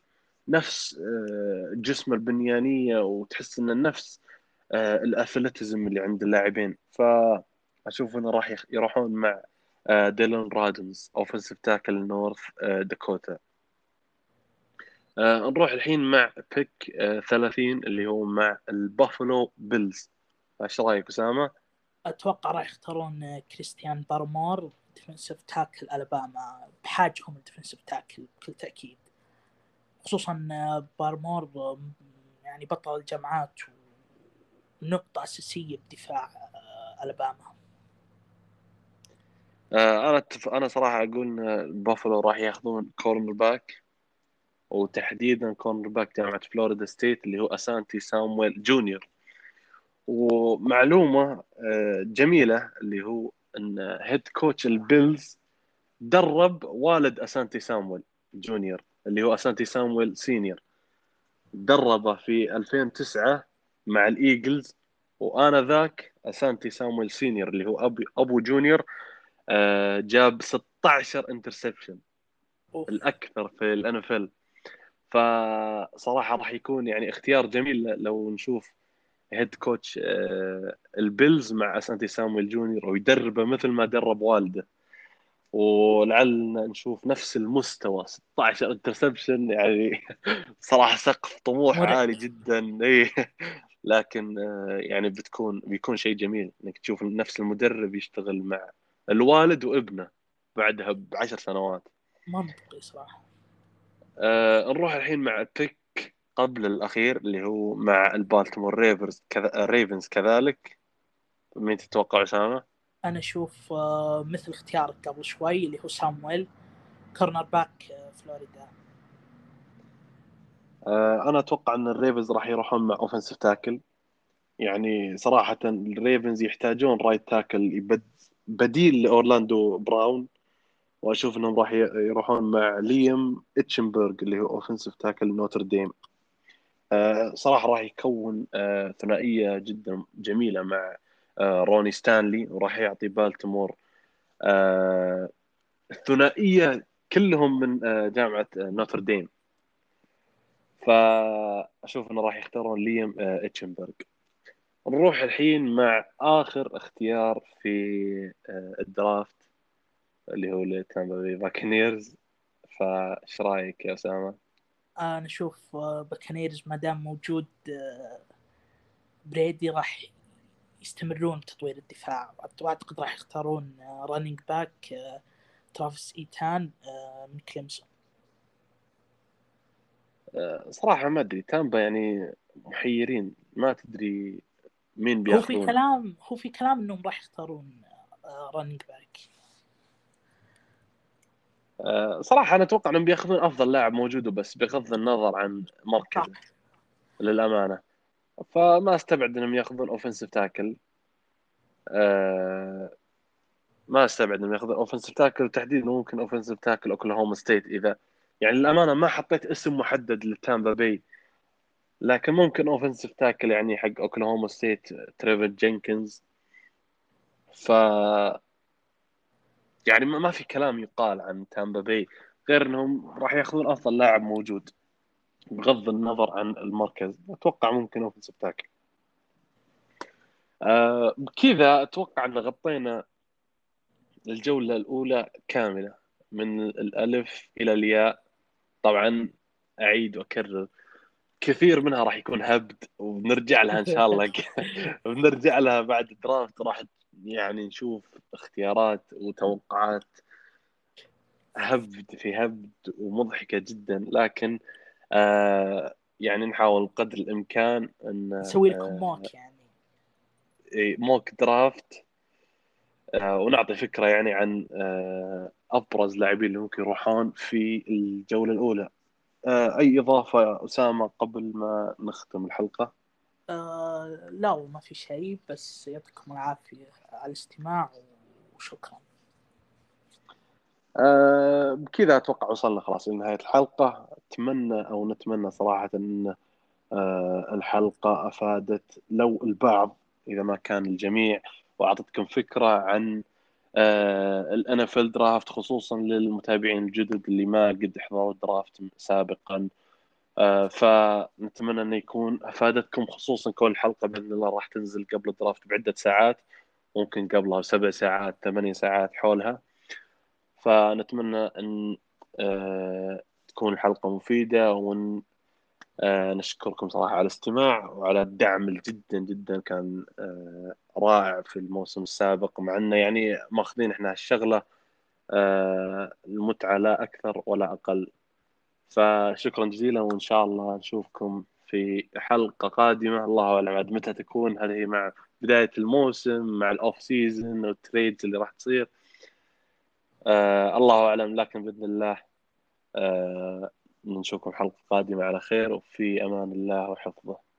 نفس آه، جسمه البنيانية وتحس انه نفس آه، ال athleticism اللي عند اللاعبين. فأشوف إنه راح يروحون مع آه، ديلون رادنز offensive tackle نورث داكوتا نروح الحين مع pick آه، 30 اللي هو مع ال Buffalo Bills. إيش رأيك أسامة؟ أتوقع راح يختارون كريستيان بارمور defensive tackle ألاباما بحاجتهم ال defensive tackle بكل تأكيد. خصوصا بارمور يعني بطل الجامعات ونقطة أساسية بدفاع ألاباما. آه، أنا أتف... أنا صراحة أقول إن البافلو راح ياخذون cornerback وتحديدا cornerback جامعة Florida State اللي هو أسانتي سامويل جونيور. ومعلومة آه، جميلة اللي هو إن head coach ال Bills درب والد أسانتي سامويل junior اللي هو أسانتي سامويل senior دربه في 2009 مع ال Eagles وأنا ذاك أسانتي سامويل senior اللي هو ابو أبو junior آه، جاب 16 interception. الأكثر في ال NFL فصراحة راح يكون يعني اختيار جميل لو نشوف head coach آه، ال Bills مع أسانتي سامويل junior ويدربه مثل ما درب والده. ولعلنا نشوف نفس المستوى 16 interception يعني صراحة سقف طموح مرعب. عالي جدا. اي لكن آه، يعني بتكون بيكون شيء جميل إنك تشوف نفس المدرب يشتغل مع الوالد وابنه بعدها بعشر سنوات. منطقي صراحة. آه نروح الحين مع ال pick قبل الأخير اللي هو مع ال Baltimore Rivers كذا Ravens كذلك. مين تتوقع أسامة؟ أنا أشوف آه، مثل اختيارك قبل شوي اللي هو سامويل cornerback آه، فلوريدا. أنا أتوقع أن ال Ravens راح يروحون مع offensive tackle يعني صراحة ال Ravens يحتاجون right tackle بديل لأورلاندو براون. وأشوف إنهم راح يروحون مع ليام إتشنبرغ اللي هو offensive tackle Notre Dame آه، صراحة راح يكون آه، ثنائية جدا جميلة مع آه، روني ستانلي. وراح يعطي بالتمور آه، الثنائيه كلهم من آه، جامعة آه، Notre Dame فأشوف إنه راح يختارون ليام آه، إتشنبرغ. نروح الحين مع آخر اختيار في آه، ال draft اللي هو ل Tampa Bay Buccaneers فايش رأيك يا أسامة؟ أنا أشوف آه، Buccaneers ما دام موجود آه، بريدي راح يستمرون تطوير الدفاع. وأعتقد راح يختارون running back ترافيس إيتان آه، من كليمسون آه، صراحة ما أدري تامبا يعني محيرين ما تدري مين هو في بياخذون. كلام هو في كلام إنهم راح يختارون running back آه، صراحة أنا أتوقع إنهم بياخذون أفضل لاعب موجود وبس بغض النظر عن مركزه. للأمانة. فما أستبعد إنهم ياخذون offensive tackle آه، ما أستبعد إنهم ياخذون offensive tackle تحديدا ممكن offensive tackle Oklahoma State إذا يعني للأمانة ما حطيت اسم محدد لل Tampa Bay لكن ممكن offensive tackle يعني حق Oklahoma State تريفر جينكنز ف يعني ما في كلام يقال عن Tampa Bay غير إنهم راح ياخذون أفضل لاعب موجود بغض النظر عن المركز. أتوقع ممكن offensive tackle آه بكذا أتوقع إن غطينا الجولة الأولى كاملة من الألف إلى الياء. طبعا أعيد وأكرر. كثير منها راح يكون هبد وبنرجع لها إن شاء الله. بنرجع لها بعد الدرافت راح يعني نشوف اختيارات وتوقعات. هبد في هبد ومضحكة جدا لكن آه يعني نحاول قدر الإمكان إن نسوي لكم آه، موك يعني. إيه، موك درافت آه، ونعطي فكرة يعني عن آه، أبرز لاعبين اللي ممكن يروحون في الجولة الأولى. آه، أي إضافة يا أسامة قبل ما نختم الحلقة؟ آه لا ما في شيء بس يعطيكم العافية على الاستماع وشكرا. آه، بكذا أتوقع وصلنا خلاص لنهاية الحلقة. أتمنى أو نتمنى صراحة أن آه، الحلقة أفادت لو البعض إذا ما كان الجميع وأعطتكم فكرة عن ال NFL draft خصوصا للمتابعين الجدد اللي ما قد حضروا ال draft سابقا. آه، فنتمنى انه يكون أفادتكم خصوصا كل حلقه بإذن الله راح تنزل قبل ال draft بعدة ساعات ممكن قبلها سبع ساعات ثمانية ساعات حولها. فنتمنى أن آه، تكون الحلقة مفيدة ون آه، نشكركم صراحة على الاستماع وعلى الدعم جدا جدا كان آه، رائع في الموسم السابق. مع إنه يعني ماخذين إحنا الشغله آه، المتعة لا أكثر ولا أقل. فشكرا جزيلا وإن شاء الله نشوفكم في حلقة قادمة. الله أعلم عاد متى تكون. هل هي مع بداية الموسم مع ال off season وال trades اللي راح تصير. آه الله أعلم لكن بإذن الله آه نشوفكم حلقة قادمة على خير وفي أمان الله وحفظه.